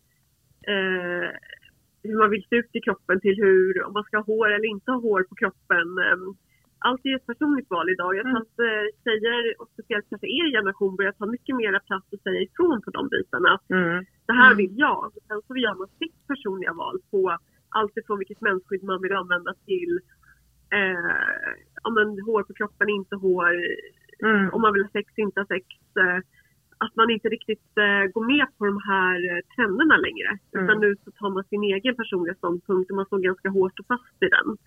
eh, hur man vill se ut i kroppen till hur, om man ska ha hår eller inte ha hår på kroppen. Allt är ett personligt val idag. Jag tror Mm. att tjejer, och speciellt kanske er generation, börjar ta mycket mer plats och säga ifrån på de bitarna. Mm. Det här Mm. vill jag. Sen så gör man sitt personliga val på allt ifrån vilket mensskydd man vill använda till eh, ja, men, hår på kroppen, inte hår, Mm. om man vill ha sex, inte ha sex. Eh, att man inte riktigt eh, går med på de här eh, trenderna längre. Mm. Utan nu så tar man sin egen personliga ståndpunkt och man står ganska hårt och fast i den.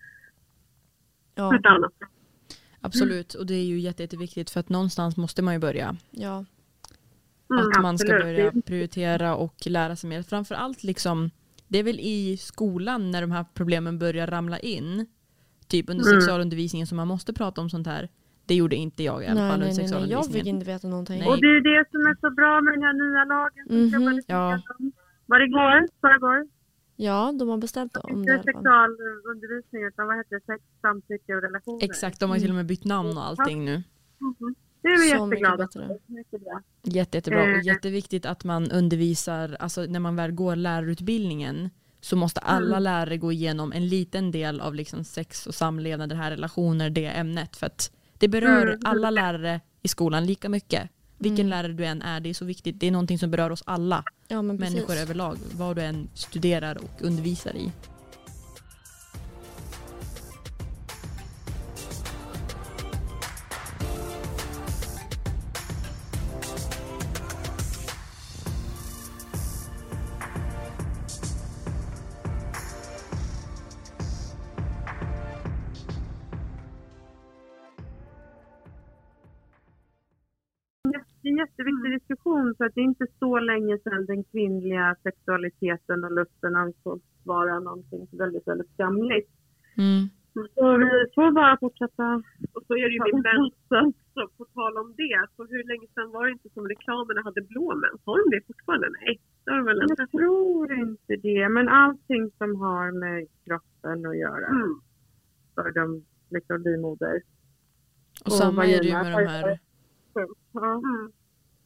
På Ja. ett annat sätt. Absolut, och det är ju jätte, jätteviktigt för att någonstans måste man ju börja. Ja. Mm. Att man ska absolut. börja prioritera och lära sig mer. Framförallt liksom, det är väl i skolan när de här problemen börjar ramla in. Typ under Mm. sexualundervisningen som man måste prata om sånt här. Det gjorde inte jag i alla Nej, fall nej, under nej, nej, jag fick sexualundervisningen. inte veta någonting. Nej. Och det är det som är så bra med den här nya lagen som Mhm. jobbades Ja. igenom. Var det igår? Förrgår? Ja, de har bestämt om det Inte sexualundervisning utan vad heter det? Sex, samtycke och relationer. Exakt, de har till och med bytt namn och allting nu. Mhm. Det är vi Så jätteglada bättre. Mycket bra. Jätte, jättebra och Eh. jätteviktigt att man undervisar, alltså när man väl går lärarutbildningen så måste alla Mm. lärare gå igenom en liten del av liksom sex och samlevnad, det här relationer, det ämnet. För att det berör Mm. alla lärare i skolan lika mycket. Vilken Mm. lärare du än är, det är så viktigt. Det är någonting som berör oss alla Ja, människor överlag, vad du än studerar och undervisar i. Jätteviktig diskussion för att det är inte så länge sedan den kvinnliga sexualiteten och lusten ansågs vara någonting väldigt, väldigt skamligt. Mm. Så vi får bara fortsätta. Och så är det ju min vän också, på tal om det. Så hur länge sedan var det inte som reklamerna hade blå mens? Har de det fortfarande? Nej. Det har de väl inte. Jag tror inte det, men allting som har med kroppen att göra Mm. för de liksom livmoder. Och Och samma är det ju med de här Ja. Mm.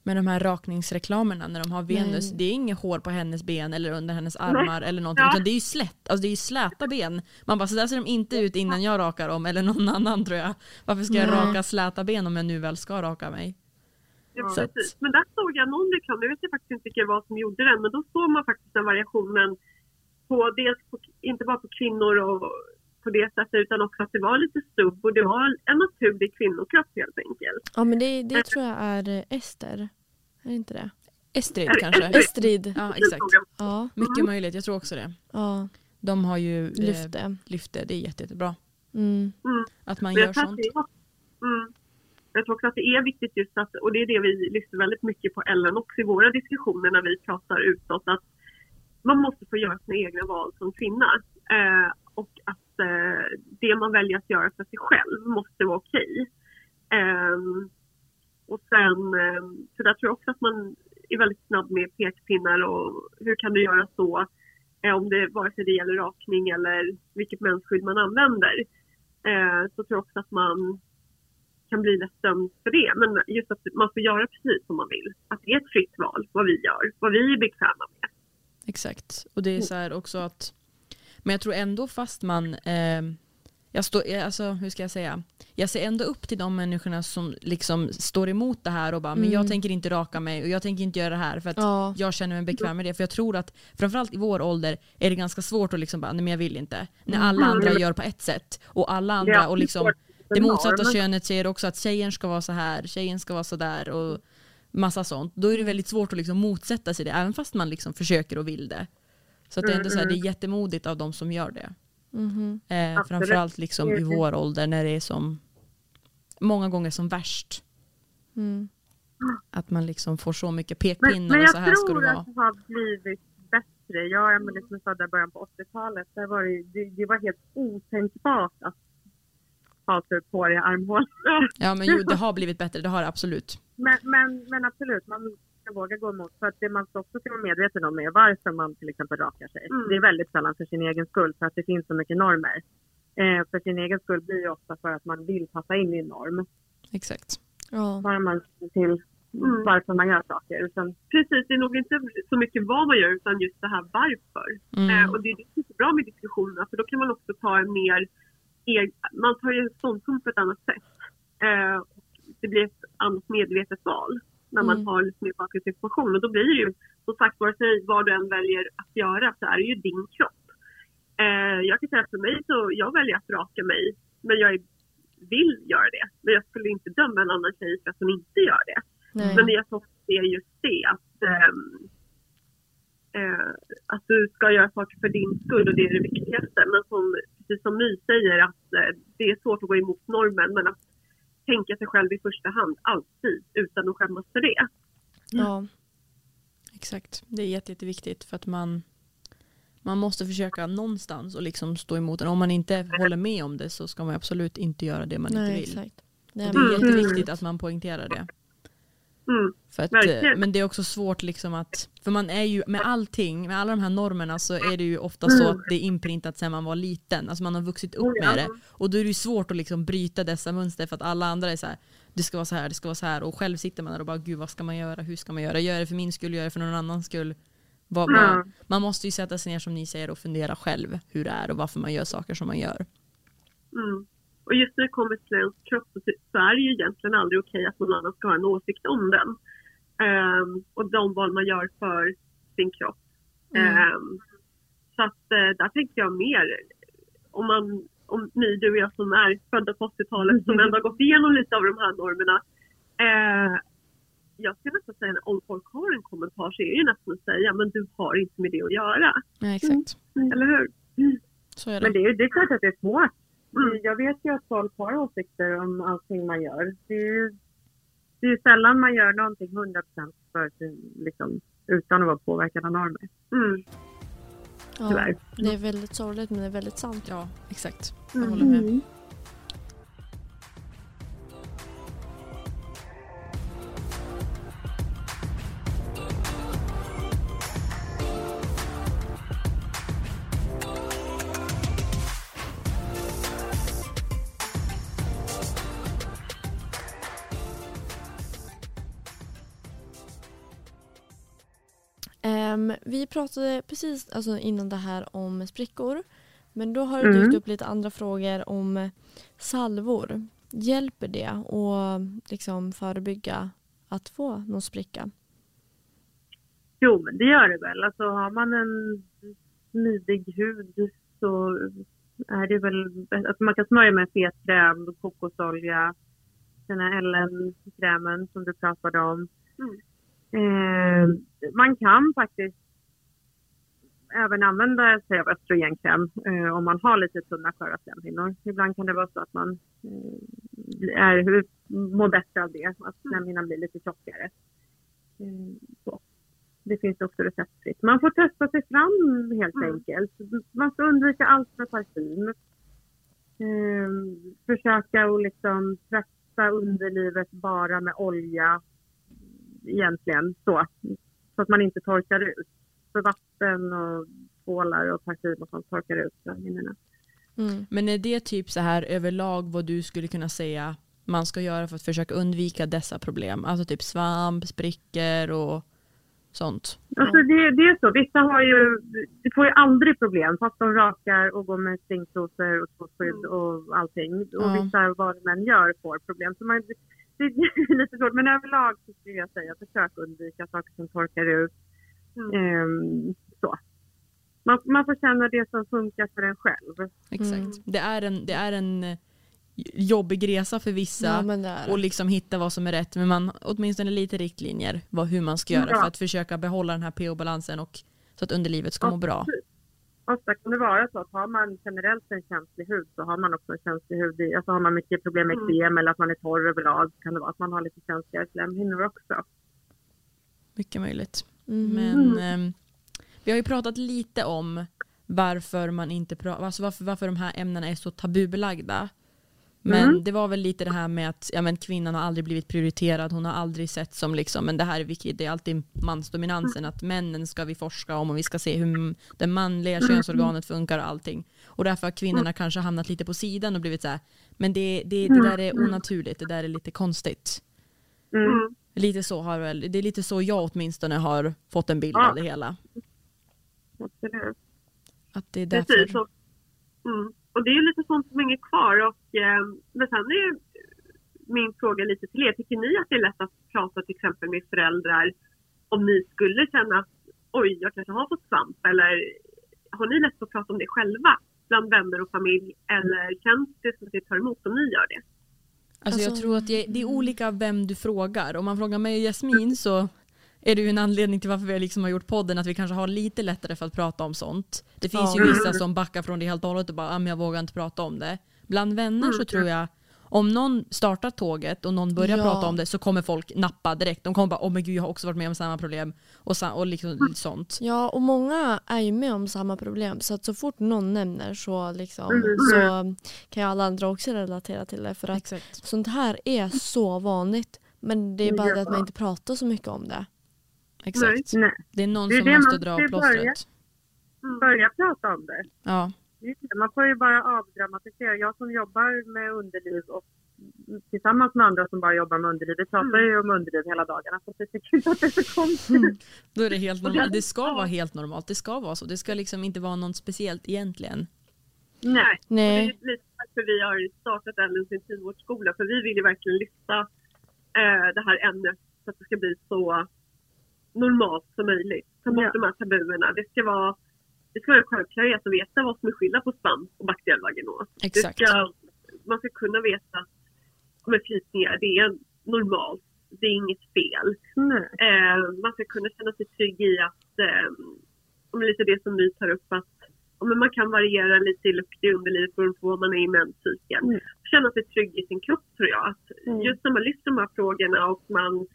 Med de här rakningsreklamerna när de har Venus. Nej. Det är inget hår på hennes ben eller under hennes armar eller någonting. Ja. Utan det är ju slätt, alltså det är ju släta ben. Man bara, så där ser de inte ut innan jag rakar dem eller någon annan tror jag. Varför ska jag Nej. raka släta ben om jag nu väl ska raka mig? Ja, Så att-. Men där såg jag någon reklam, jag vet jag faktiskt inte vilka det var som gjorde den, men då såg man faktiskt den variationen på dels på, inte bara på kvinnor och på det sättet utan också att det var lite stubb och det var en naturlig kvinnokropp helt enkelt. Ja, men det, det tror jag är eh, Ester. Är det inte det? Estrid kanske? <laughs> Estrid. Ja, exakt. Ja, Mycket möjligt, jag tror också det. ja. De har ju eh, Lyft det. lyft det, är jätte, jättebra. Mm. Mm. Att man Men gör jag, tror att sånt. mm. jag tror också att det är viktigt just att, och det är det vi lyfter väldigt mycket på Ellen också i våra diskussioner när vi pratar utåt, att man måste få göra sina egna val som kvinna. Eh, och att eh, det man väljer att göra för sig själv måste vara okej. Ehm, och sen, eh, så där tror jag också att man är väldigt snabb med pekpinnar och hur kan du göra så? Eh, om det, vare sig det gäller rakning eller vilket mensskydd man använder. Eh, så tror jag också att man kan bli lätt dömd för det. Men just att man får göra precis som man vill. Att det är ett fritt val vad vi gör, vad vi är bekväma med. Exakt. Och det är så här också att, men jag tror ändå fast man, eh, jag står, alltså hur ska jag säga, jag ser ändå upp till de människorna som liksom står emot det här och bara, men jag Mm. tänker inte raka mig och jag tänker inte göra det här för att Ja. jag känner mig bekväm med det. För jag tror att framförallt i vår ålder är det ganska svårt att liksom bara, nej men jag vill inte. När alla andra gör på ett sätt och alla andra Ja, och liksom det motsatta könet säger också att tjejen ska vara så här, tjejen ska vara så där och massa sånt. Då är det väldigt svårt att liksom motsätta sig det, även fast man liksom försöker och vill det. Så att det är ändå så här, det är jättemodigt av de som gör det. Mhm. Eh, Absolut. framförallt liksom i Mm. vår ålder när det är som många gånger som värst. Mm. Att man liksom får så mycket Men, pekpinnar men och jag så här ska tror det vara. att det har blivit bättre. Jag är födda i början på 80-talet, där var det, det, det var helt otänkbart att ha typ håriga armhål. Ja men jo, det <laughs> har blivit bättre, det har det absolut. Men, men, men absolut, man ska våga gå emot. För att det man ska också ska vara medveten om är varför man till exempel rakar sig. Mm. Det är väldigt sällan för sin egen skull, för att det finns så mycket normer. Eh, för sin egen skull blir det ofta för att man vill passa in i en norm. Exakt. Ja. Bara man till Mm. varför man gör saker. Utan, Precis, det är nog inte så mycket vad man gör utan just det här varför. Mm. Eh, och det är det som är så bra med diskussionerna för då kan man också ta en mer, man tar ju en ståndpunkt på ett annat sätt. Eh, det blir ett annat medvetet val när man Mm. har lite mer bakgrundsinformation och då blir det ju som sagt vare sig vad du än väljer att göra så är det ju din kropp. Eh, jag kan säga för mig så, jag väljer att raka mig men jag är, vill göra det. Men jag skulle inte döma en annan tjej för att hon inte gör det. Nej. Men det jag sa är just det att, ehm, eh, att du ska göra saker för din skull och det är det viktigaste. Men som, precis som My säger att eh, det är svårt att gå emot normen men att tänka sig själv i första hand alltid utan att skämmas för det. Ja. Exakt. Det är jätte, jätteviktigt för att man, man måste försöka någonstans och liksom stå emot den. Om man inte håller med om det så ska man absolut inte göra det man Nej, inte vill. exakt. Och det är Mm. jätteviktigt att man poängterar det. Mm. För att, eh, men det är också svårt liksom att, för man är ju med allting, med alla de här normerna så är det ju ofta så att det är inprintat sedan man var liten. Alltså man har vuxit upp med det. Och då är det ju svårt att liksom bryta dessa mönster för att alla andra är så här, det ska vara så här, det ska vara så här. Och själv sitter man där och bara, gud vad ska man göra, hur ska man göra? Gör det för min skull, gör det för någon annans skull. Vad, Mm. Man måste ju sätta sig ner som ni säger och fundera själv hur det är och varför man gör saker som man gör. Mm. Och just när det kommer till ens kropp så, så är det ju egentligen aldrig okej att någon annan ska ha en åsikt om den. Ehm, och de val man gör för sin kropp. Mm. Ehm, så att eh, där tänker jag mer, om man, om ni, du och jag som är födda på 80-talet som ändå har gått igenom lite av de här normerna. Eh, jag skulle nästan säga om folk har en kommentar så är det ju nästan att säga men du har inte med det att göra. Nej, exakt. Eller hur? Så är men det. det är, det är klart att det är svårt. Mm. Jag vet ju att folk har åsikter om allting man gör. Det är ju, det är ju sällan man gör någonting 100% för sin, liksom, utan att vara påverkad av normer. Mm. Ja. Tyvärr. Det är väldigt sorgligt men det är väldigt sant. Ja, exakt. Jag Mm. håller med. Pratade precis alltså, innan det här om sprickor. Men då har det Mm. dykt upp lite andra frågor om salvor. Hjälper det att liksom förebygga att få någon spricka? Jo, men det gör det väl. Alltså har man en smidig hud så är det väl alltså man kan smörja med fetkräm, kokosolja, den här Ellen-krämen som du pratade om. Mm. Eh, man kan faktiskt även använda sig av östrogenkräm eh, om man har lite tunna sköra slemhinnor. Ibland kan det vara så att man eh, är, mår bättre av det, att slemhinnan blir lite tjockare. Eh, så. Det finns också receptfritt. Man får testa sig fram helt Mm. enkelt. Man ska undvika allt med parfym. Eh, försöka att liksom tvätta underlivet bara med olja egentligen så. Så att man inte torkar ut. För vatten och tvålar och parfym och sånt torkar ut slemhinnorna. Mm. Men är det typ så här överlag vad du skulle kunna säga man ska göra för att försöka undvika dessa problem? Alltså typ svamp, sprickor och sånt. Alltså det, det är så. Vissa har ju, det får ju aldrig problem fast de rakar och går med springtrosor och tvåskydd och allting. Och Ja. vissa, vad man gör, får problem. Så man, <laughs> det är lite svårt. Men överlag så skulle jag säga försök undvika saker som torkar ut. Mm. Ehm, så. Man, man får känna det som funkar för en själv. Exakt. Mm. Det, är en, det är en eh, jobbig resa för vissa. Ja, men det är och liksom hitta vad som är rätt. Men man åtminstone lite riktlinjer vad, hur man ska göra Ja. för att försöka behålla den här pH-balansen och så att underlivet ska må bra. Ofta kan det vara så att har man generellt en känslig hud så har man också en känslig hud. I, alltså har man mycket problem med Mm. eksem eller att man är torr överlag så kan det vara att man har lite känsligare slemhinnor också. Mycket möjligt. Mhm. Men ehm, vi har ju pratat lite om varför man inte pra- alltså varför, varför de här ämnena är så tabubelagda. Men Mm. det var väl lite det här med att ja, men kvinnan har aldrig blivit prioriterad, hon har aldrig sett som liksom, men det här är viktigt, det är alltid mansdominansen, att männen ska vi forska om och vi ska se hur det manliga könsorganet funkar och allting. Och därför har kvinnorna kanske hamnat lite på sidan och blivit så här, men det, det, det där är onaturligt, det där är lite konstigt. Mm. Mm. Lite så har väl, det är lite så jag åtminstone har fått en bild av det hela. Absolut. Att det är Precis. därför. Och, mm. och det är ju lite sånt som hänger kvar. Och, eh, men sen är ju min fråga lite till er. Tycker ni att det är lätt att prata till exempel med föräldrar om ni skulle känna att oj, jag kanske har fått svamp? Eller har ni lätt att prata om det själva bland vänner och familj? Eller känns det som att det tar emot om ni gör det? Alltså, jag Alltså- tror att det, det är olika vem du frågar. Om man frågar mig och Jasmin så är det ju en anledning till varför vi liksom har gjort podden, att vi kanske har lite lättare för att prata om sånt. Det finns Ja. ju vissa som backar från det helt och hållet och bara, ah, men jag vågar inte prata om det. Bland vänner så tror jag, om någon startar tåget och någon börjar Ja. prata om det så kommer folk nappa direkt. De kommer bara, åh men gud jag har också varit med om samma problem. Och, sa, och liksom sånt. Ja, och många är ju med om samma problem. Så att så fort någon nämner så, liksom, Mm. så kan ju alla andra också relatera till det. För att Exakt. sånt här är så vanligt. Men det är bara det att man inte pratar så mycket om det. Exakt. Nej. Det är någon Det är som det måste dra av plåstret. Mm. Börja prata om det. Ja, Det det. Man får ju bara avdramatisera. Jag som jobbar med underliv och tillsammans med andra som bara jobbar med underliv. Vi pratar ju om underliv hela dagarna så jag tycker inte att det är så konstigt. då är det helt normalt. Det ska vara helt normalt. Det ska vara så. Det ska liksom inte vara något speciellt egentligen. Nej. Det är Nej. lite därför vi har startat Ellens intimvårdsskola. För vi vill ju verkligen lyfta eh, det här ämnet så att det ska bli så normalt som möjligt. Ta bort Ja. de här tabuerna. Det ska vara det ska vara en självklarhet att veta vad som är skillnad på svamp och bakteriell vaginos. Exakt. ska, man ska kunna veta att med flytningar, det är normalt. Det är inget fel. Eh, man ska kunna känna sig trygg i att, eh, om lite det som My tar upp, att men man kan variera lite i lukt i underlivet beroende på vad man är i menscykeln. Mm. Känna sig trygg i sin kropp tror jag. Att Mm. Just när man lyfter de här frågorna och man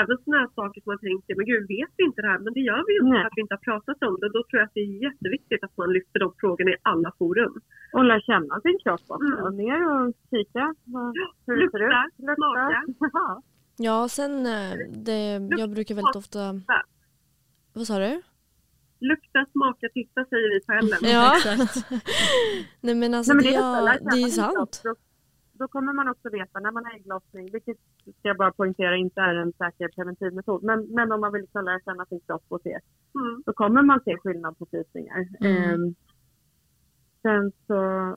Även sådana här saker som man tänker, men gud vet vi inte det här? Men det gör vi ju inte för att vi inte har pratat om det. Då tror jag att det är jätteviktigt att man lyfter de frågorna i alla forum. Och lära känna sin kropp också. Mm. Ner och kika hur det ser Lukta, ut. smaka. <laughs> Ja. Ja, sen eh, det, jag brukar väldigt ofta... Vad sa du? Lukta, smaka, titta säger vi på Ellen. Ja. <laughs> Exakt. <laughs> Nej men alltså Nej, men det, det, är så, lära ja, känna det är ju sin kropp. Då, kommer man också veta när man har ägglossning, vilket ska jag bara poängtera inte är en säker preventivmetod. Men, men om man vill liksom lära känna sin kropp och se, Mm. då kommer man se skillnad på flytningar. Mm. Ehm, sen så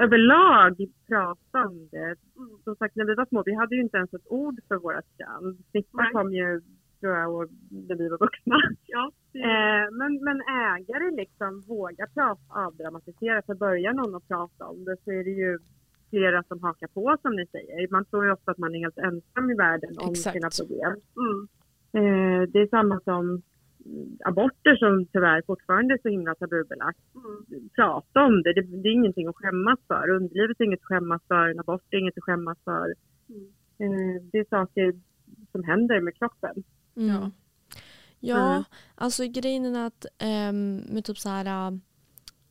överlag prata om det. Som sagt när vi var små, vi hade ju inte ens ett ord för vårat kön. Snippa Nej. kom ju tror jag och när vi var vuxna. <laughs> Ja, Eh, men, men ägare liksom våga prata, avdramatisera. För börjar någon att prata om det så är det ju flera som hakar på som ni säger. Man tror ju ofta att man är helt ensam i världen om Exakt. sina problem. mm. Eh, det är samma som mm, aborter som tyvärr fortfarande är så himla tabubelagt. Mm. Prata om det. det, det är ingenting att skämmas för. Underlivet är inget att skämmas för, en abort är inget att skämmas för. Mm. Eh, det är saker som händer med kroppen. Mm. Ja. Ja, Mm. alltså grejen är att ehm, med typ så här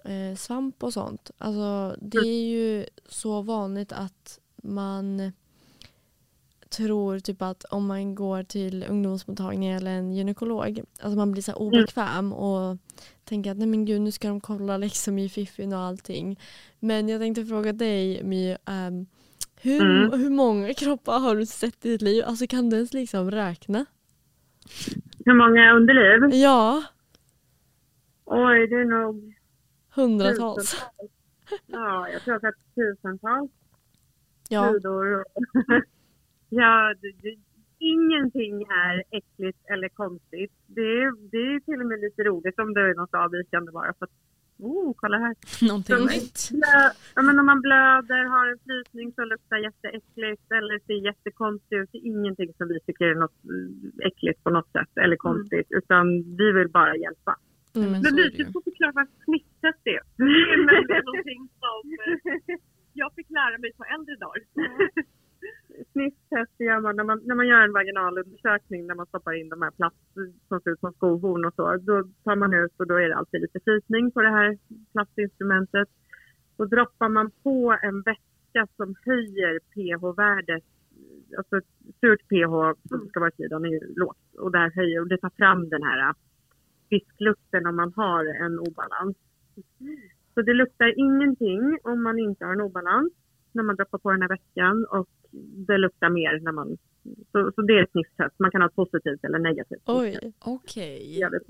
eh, svamp och sånt. Alltså det är ju så vanligt att man tror typ att om man går till ungdomsmottagningen eller en gynekolog, alltså man blir så här obekväm och tänker att nej men gud nu ska de kolla liksom i fiffin och allting. Men jag tänkte fråga dig My, ehm, Hur, Mm. hur många kroppar har du sett i ditt liv? Alltså kan du ens liksom räkna? Hur många underliv? Ja, Oj, det är nog hundratals. tusentals. Ja, jag tror att det är tusentals Ja. sidor. <laughs> ja, det, det, ingenting är äckligt eller konstigt. Det är, det är till och med lite roligt om det är något avvikande bara. För att, oh, kolla här. Någonting Mm. nytt. Ja, men om man blöder, har en flytning som luktar jätteäckligt eller ser jättekonstigt ut. Det är ingenting som vi tycker är något mm, äckligt på något sätt eller konstigt. Utan vi vill bara hjälpa. Mm. Men Men så du, får förklara vad snittet är. <laughs> Det är någonting som eh, jag fick lära mig på äldre dagar. <laughs> Snitttest gör man när, man när man gör en vaginalundersökning när man stoppar in de här plast som ser ut som skohorn och så. Då tar man ut och då är det alltid lite flytning på det här plastinstrumentet. Då droppar man på en vätska som höjer pH-värdet. Alltså surt pH som ska vara i sidan är ju lågt och det här höjer och det tar fram den här fisklukten om man har en obalans. Så det luktar ingenting om man inte har en obalans när man droppar på den här vätskan och det luktar mer när man... Så, så det är ett snittest. Man kan ha positivt eller negativt Oj. Okej.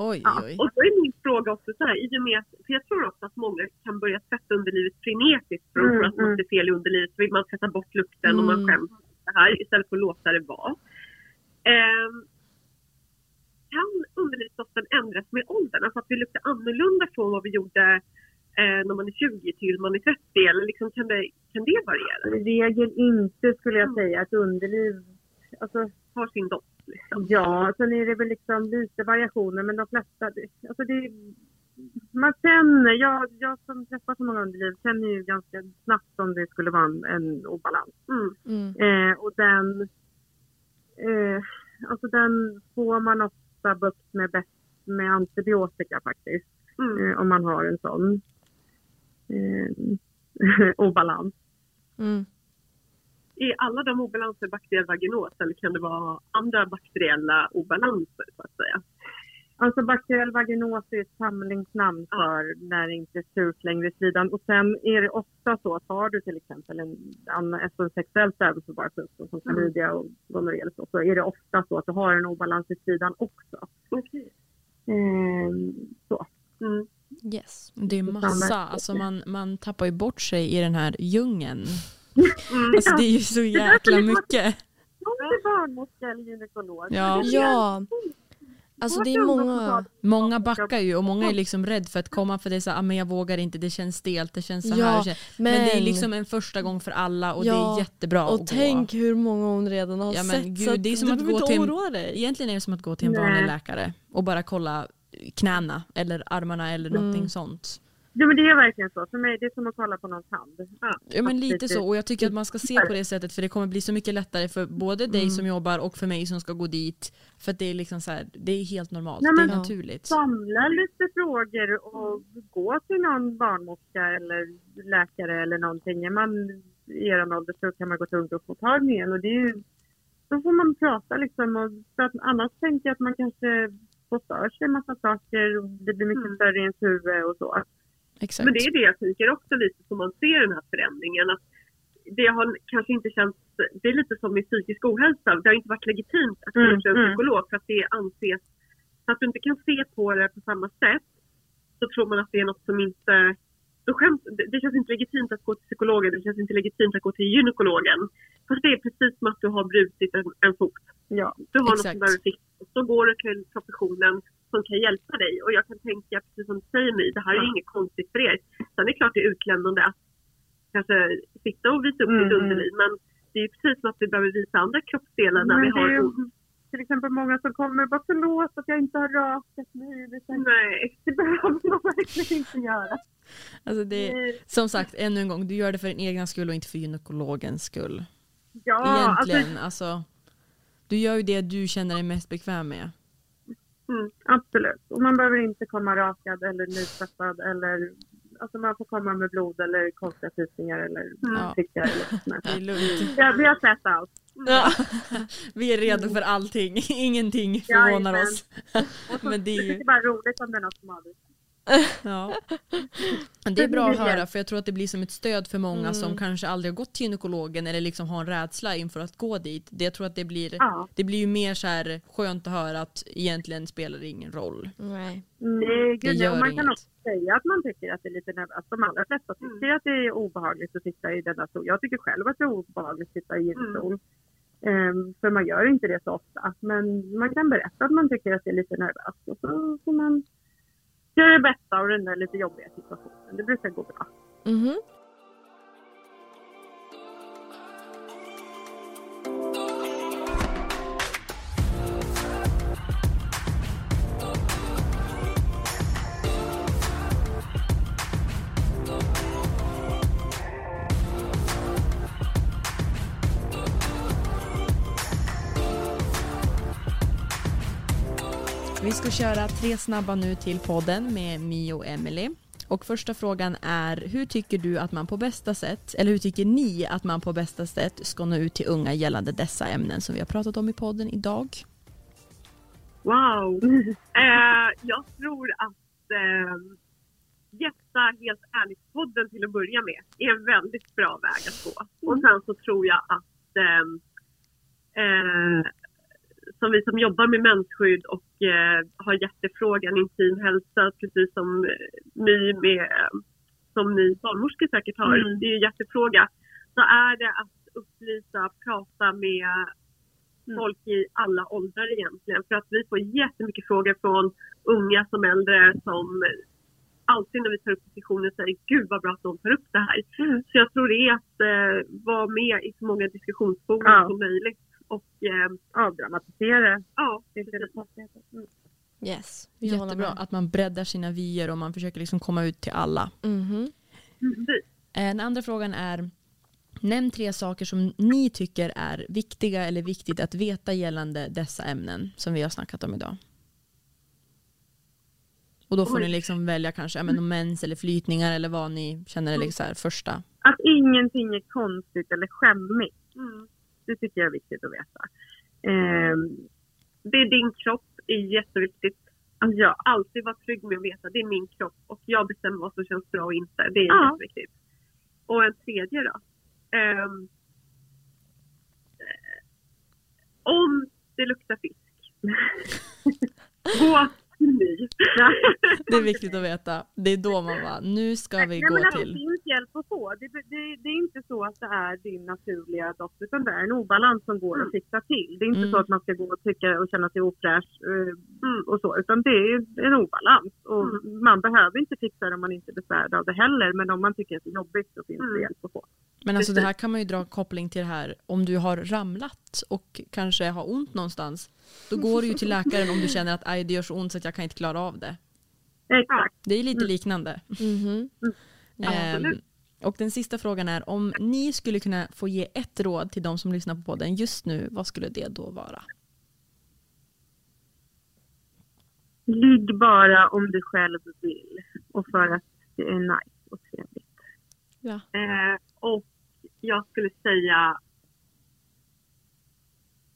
Oj, Ja, oj. Och då är min fråga också så här, i och med att, för jag tror också att många kan börja tvätta underlivet frenetiskt för Mm, att man mm. ser fel i underlivet. Så vill man tvätta bort lukten och man Mm. skäms det här istället för att låta det vara. Ehm, kan underlivsdoften ändras med åldern? Alltså att vi luktar annorlunda från vad vi gjorde eh, när man är 20 till man är 30? Eller liksom, kan, det, kan det variera? I regel inte skulle jag säga. Ett underliv... Alltså, Har sin doft liksom. ja, sen är det väl liksom lite variationer men de flesta... Alltså det, man känner, jag, jag som träffar så många underliv känner ju ganska snabbt om det skulle vara en, en obalans. Mm. Mm. Eh, och den, eh, alltså den får man ofta bukt med bäst med antibiotika faktiskt. Mm. Eh, om man har en sån eh, <laughs> obalans. Mm. Är alla de obalanser bakteriell vaginos eller kan det vara andra bakteriella obalanser så att säga? Alltså bakteriell vaginos är ett samlingsnamn för när det inte är surt längre i slidan. Och sen är det ofta så att har du till exempel en, annan- alltså en sexuellt överförbar sjukdom som klamydia och gonorré eller så, så är det ofta så att du har en obalans i slidan också. Okej. Eh, så. Mm. Yes. Det är massa, alltså man, man tappar ju bort sig i den här djungeln. Mm. <laughs> Alltså det är ju så jäkla mycket. Till barnmorska eller gynekolog. Ja. Ja. Alltså det är många. Många backar ju och många är liksom rädd för att komma för det är så här, ah, men jag vågar inte, det känns stelt, det känns så här. Ja, det känns- Men, det är liksom en första gång för alla och det Ja, är jättebra Och att tänk gå. hur många hon redan har Ja, men sett. gud, det är som du att behöver gå inte till en- oroa dig. Egentligen är det som att gå till en Nej. vanlig läkare och bara kolla knäna eller armarna eller Mm. någonting sånt. Ja, men det är verkligen så. För mig det är som att kolla på någons hand. Ja. Ja men lite så och jag tycker att man ska se på det sättet för det kommer bli så mycket lättare för både dig som jobbar och för mig som ska gå dit. För att det är liksom så här, det är helt normalt, Nej, men- det är naturligt. Samla lite frågor och gå till någon barnmorska eller läkare eller någonting. Är man i er ålder så kan man gå till ungdomsmottagningen och det är ju, då får man prata liksom. Och, för att annars tänker jag att man kanske får för sig en massa saker och det blir mycket Mm. större i ens huvud och så. Exakt. Men det är det jag tänker också lite som man ser den här förändringen. Att det har kanske inte känts, det är lite som med psykisk ohälsa, det har inte varit legitimt att gå Mm, till en mm. psykolog för att det anses, så att du inte kan se på det på samma sätt så tror man att det är något som inte, då skäms, det, känns inte legitimt att gå till psykologen, det känns inte legitimt att gå till gynekologen. Fast det är precis som att du har brutit en, en fot. Ja. Du har något Exakt. som behöver fixas. Så går du till professionen som kan hjälpa dig. Och jag kan tänka, precis som du säger My, det här är inget konstigt för er. Sen är det klart det är utlämnande att kanske sitta och visa upp Mm, sitt underliv. Men det är ju precis som att vi behöver visa andra kroppsdelar när Men vi har är ju till exempel många som kommer och bara förlåt att jag inte har rakat mig. Är Nej. det behöver man verkligen inte göra. Alltså det, som sagt, ännu en gång, du gör det för din egna skull och inte för gynekologens skull. Ja, alltså, Egentligen, alltså, du gör ju det du känner dig mest bekväm med. Mm. Absolut. Och man behöver inte komma rakad eller nytvättad eller alltså man får komma med blod eller konstiga fysningar eller Mm. Ja. prickar eller sånt Det. Ja, vi har sett allt. Ja. <laughs> Vi är redo för allting, <laughs> ingenting förvånar Jajamän. oss. Och så, <laughs> Men det är ju- är bara roligt om det är något som avviker. Ja. Det är bra att höra för jag tror att det blir som ett stöd för många Mm. som kanske aldrig har gått till gynekologen eller liksom har en rädsla inför att gå dit. Det, jag tror att det blir, Ja. det blir ju mer så här skönt att höra att egentligen spelar det ingen roll. Nej. Nej, Det gud, gör och man kan inget. också säga att man tycker att det är lite nervöst. De allra flesta tycker att det är obehagligt att sitta i denna stol. Jag tycker själv att det är obehagligt att sitta i gynstol. Ehm, för man gör inte det så ofta. Men man kan berätta att man tycker att det är lite nervöst. Och så får man gör det bästa av den där lite jobbiga situationen. Det brukar gå bra. Mhm. Vi ska köra tre snabba nu till podden med Mi och Emily. Och första frågan är, hur tycker du att man på bästa sätt, eller hur tycker ni att man på bästa sätt ska nå ut till unga gällande dessa ämnen som vi har pratat om i podden idag? Wow! <laughs> Eh, jag tror att eh, gästa Helt ärligt-podden till att börja med är en väldigt bra väg att gå. Och sen så tror jag att eh, eh som vi som jobbar med mensskydd och eh, har hjärtefrågan intim hälsa, precis som My med, eh, som ni barnmorskor säkert har, Mm. det är hjärtefråga, så är det att upplysa, prata med Mm. folk i alla åldrar egentligen. För att vi får jättemycket frågor från unga som äldre som alltid när vi tar upp diskussioner säger Gud vad bra att de tar upp det här. Mm. Så jag tror det är att eh, vara med i så många diskussionsforum Ja. som möjligt. Och eh, Avdramatisera. ja, att- Mm. Yes, håller Jättebra att man breddar sina vyer och man försöker liksom komma ut till alla. Mhm. precis. Eh, Den andra frågan är, nämn tre saker som ni tycker är viktiga eller viktigt att veta gällande dessa ämnen som vi har snackat om idag. Och då får Oj. ni liksom välja kanske ja, men, om mens eller flytningar eller vad ni känner är liksom så här första. Att ingenting är konstigt eller skämmigt. Mm. Det tycker jag är viktigt att veta. Ehm, Det är din kropp är jätteviktigt. ja. Alltid vara trygg med att veta det är min kropp och jag bestämmer vad som känns bra och inte. Det är Ja. jätteviktigt. Och en tredje då. Ehm, eh, om det luktar fisk. <laughs> Gå <laughs> Det är viktigt att veta. Det är då man bara, nu ska vi Nej, gå men alltså, till. Det finns hjälp att få. Det, det, det är inte så att det är din naturliga doft utan det är en obalans som går att fixa till. Det är inte Mm. så att man ska gå och tycka och känna sig ofräsch eh, och så utan det är en obalans. Och Man behöver inte fixa det om man inte är besvärad av det heller men om man tycker att det är jobbigt så finns det Mm. hjälp att få. Men alltså det här kan man ju dra koppling till det här om du har ramlat och kanske har ont någonstans. Då går du ju till läkaren om du känner att "Aj, det gör så ont så att jag kan inte klara av det. Exakt. Det är lite liknande. Mhm. Ehm, och den sista frågan är om ni skulle kunna få ge ett råd till de som lyssnar på podden just nu, vad skulle det då vara? Ligg bara om du själv vill och för att det är nice och trevligt. Ja. Eh, och jag skulle säga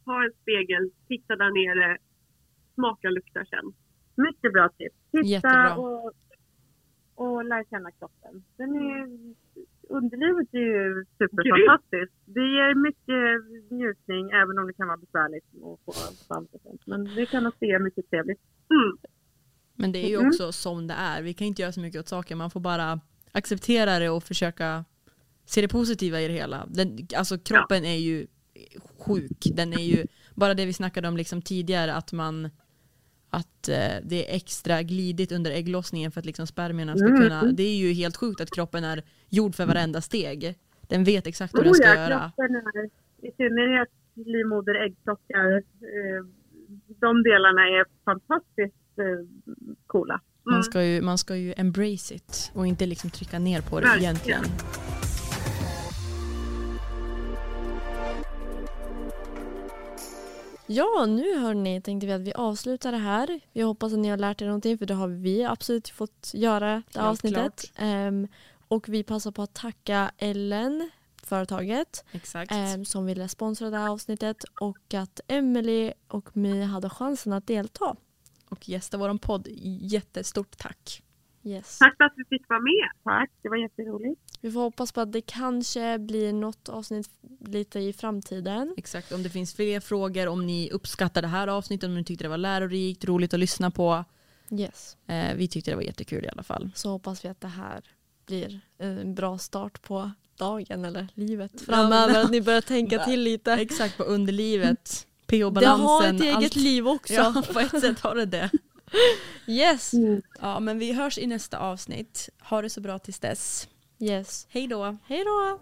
ta en spegel, titta där nere, smaka, lukta, känn. Mycket bra tips. Titta Jättebra. och, och lär känna kroppen. Den är, underlivet är ju superfantastiskt. Det ger mycket njutning även om det kan vara besvärligt att få svamp och sånt. Men det kan också ge mycket trevligt. Mm. Men det är ju Mm. också som det är. Vi kan inte göra så mycket åt saker. Man får bara acceptera det och försöka se det positiva i det hela. Den, alltså kroppen är ju sjuk. Den är ju, bara det vi snackade om liksom tidigare att man att eh, det är extra glidigt under ägglossningen för att liksom spermierna ska Mm. kunna, det är ju helt sjukt att kroppen är gjord för varenda steg. Den vet exakt vad den Oh ska ja, göra. är, i synnerhet livmoder, äggstockar, eh, de delarna är fantastiskt eh, coola. Man ska, ju, man ska ju embrace it och inte liksom trycka ner på det Verkligen. egentligen. Ja, nu hörni tänkte vi att vi avslutar det här. Vi hoppas att ni har lärt er någonting för det har vi absolut fått göra det Klart, avsnittet. Ehm, och vi passar på att tacka Ellen, företaget, Exakt. ehm, som ville sponsra det här avsnittet och att Emily och My hade chansen att delta. och gästa vår podd. Jättestort tack. Yes. Tack för att vi fick vara med. Tack, det var jätteroligt. Vi får hoppas på att det kanske blir något avsnitt lite i framtiden. Exakt, om det finns fler frågor, om ni uppskattar det här avsnittet, om ni tyckte det var lärorikt, roligt att lyssna på. Yes. Eh, vi tyckte det var jättekul i alla fall. Så hoppas vi att det här blir en bra start på dagen eller livet framöver. Att ni börjar tänka till lite. <laughs> Exakt, på underlivet, Det har pH-balansen. ett eget allt. liv också. Ja, på ett sätt har det det. <laughs> Yes. Mm. Ja, men vi hörs i nästa avsnitt. Ha det så bra tills dess. Yes. Hej då. Hej då.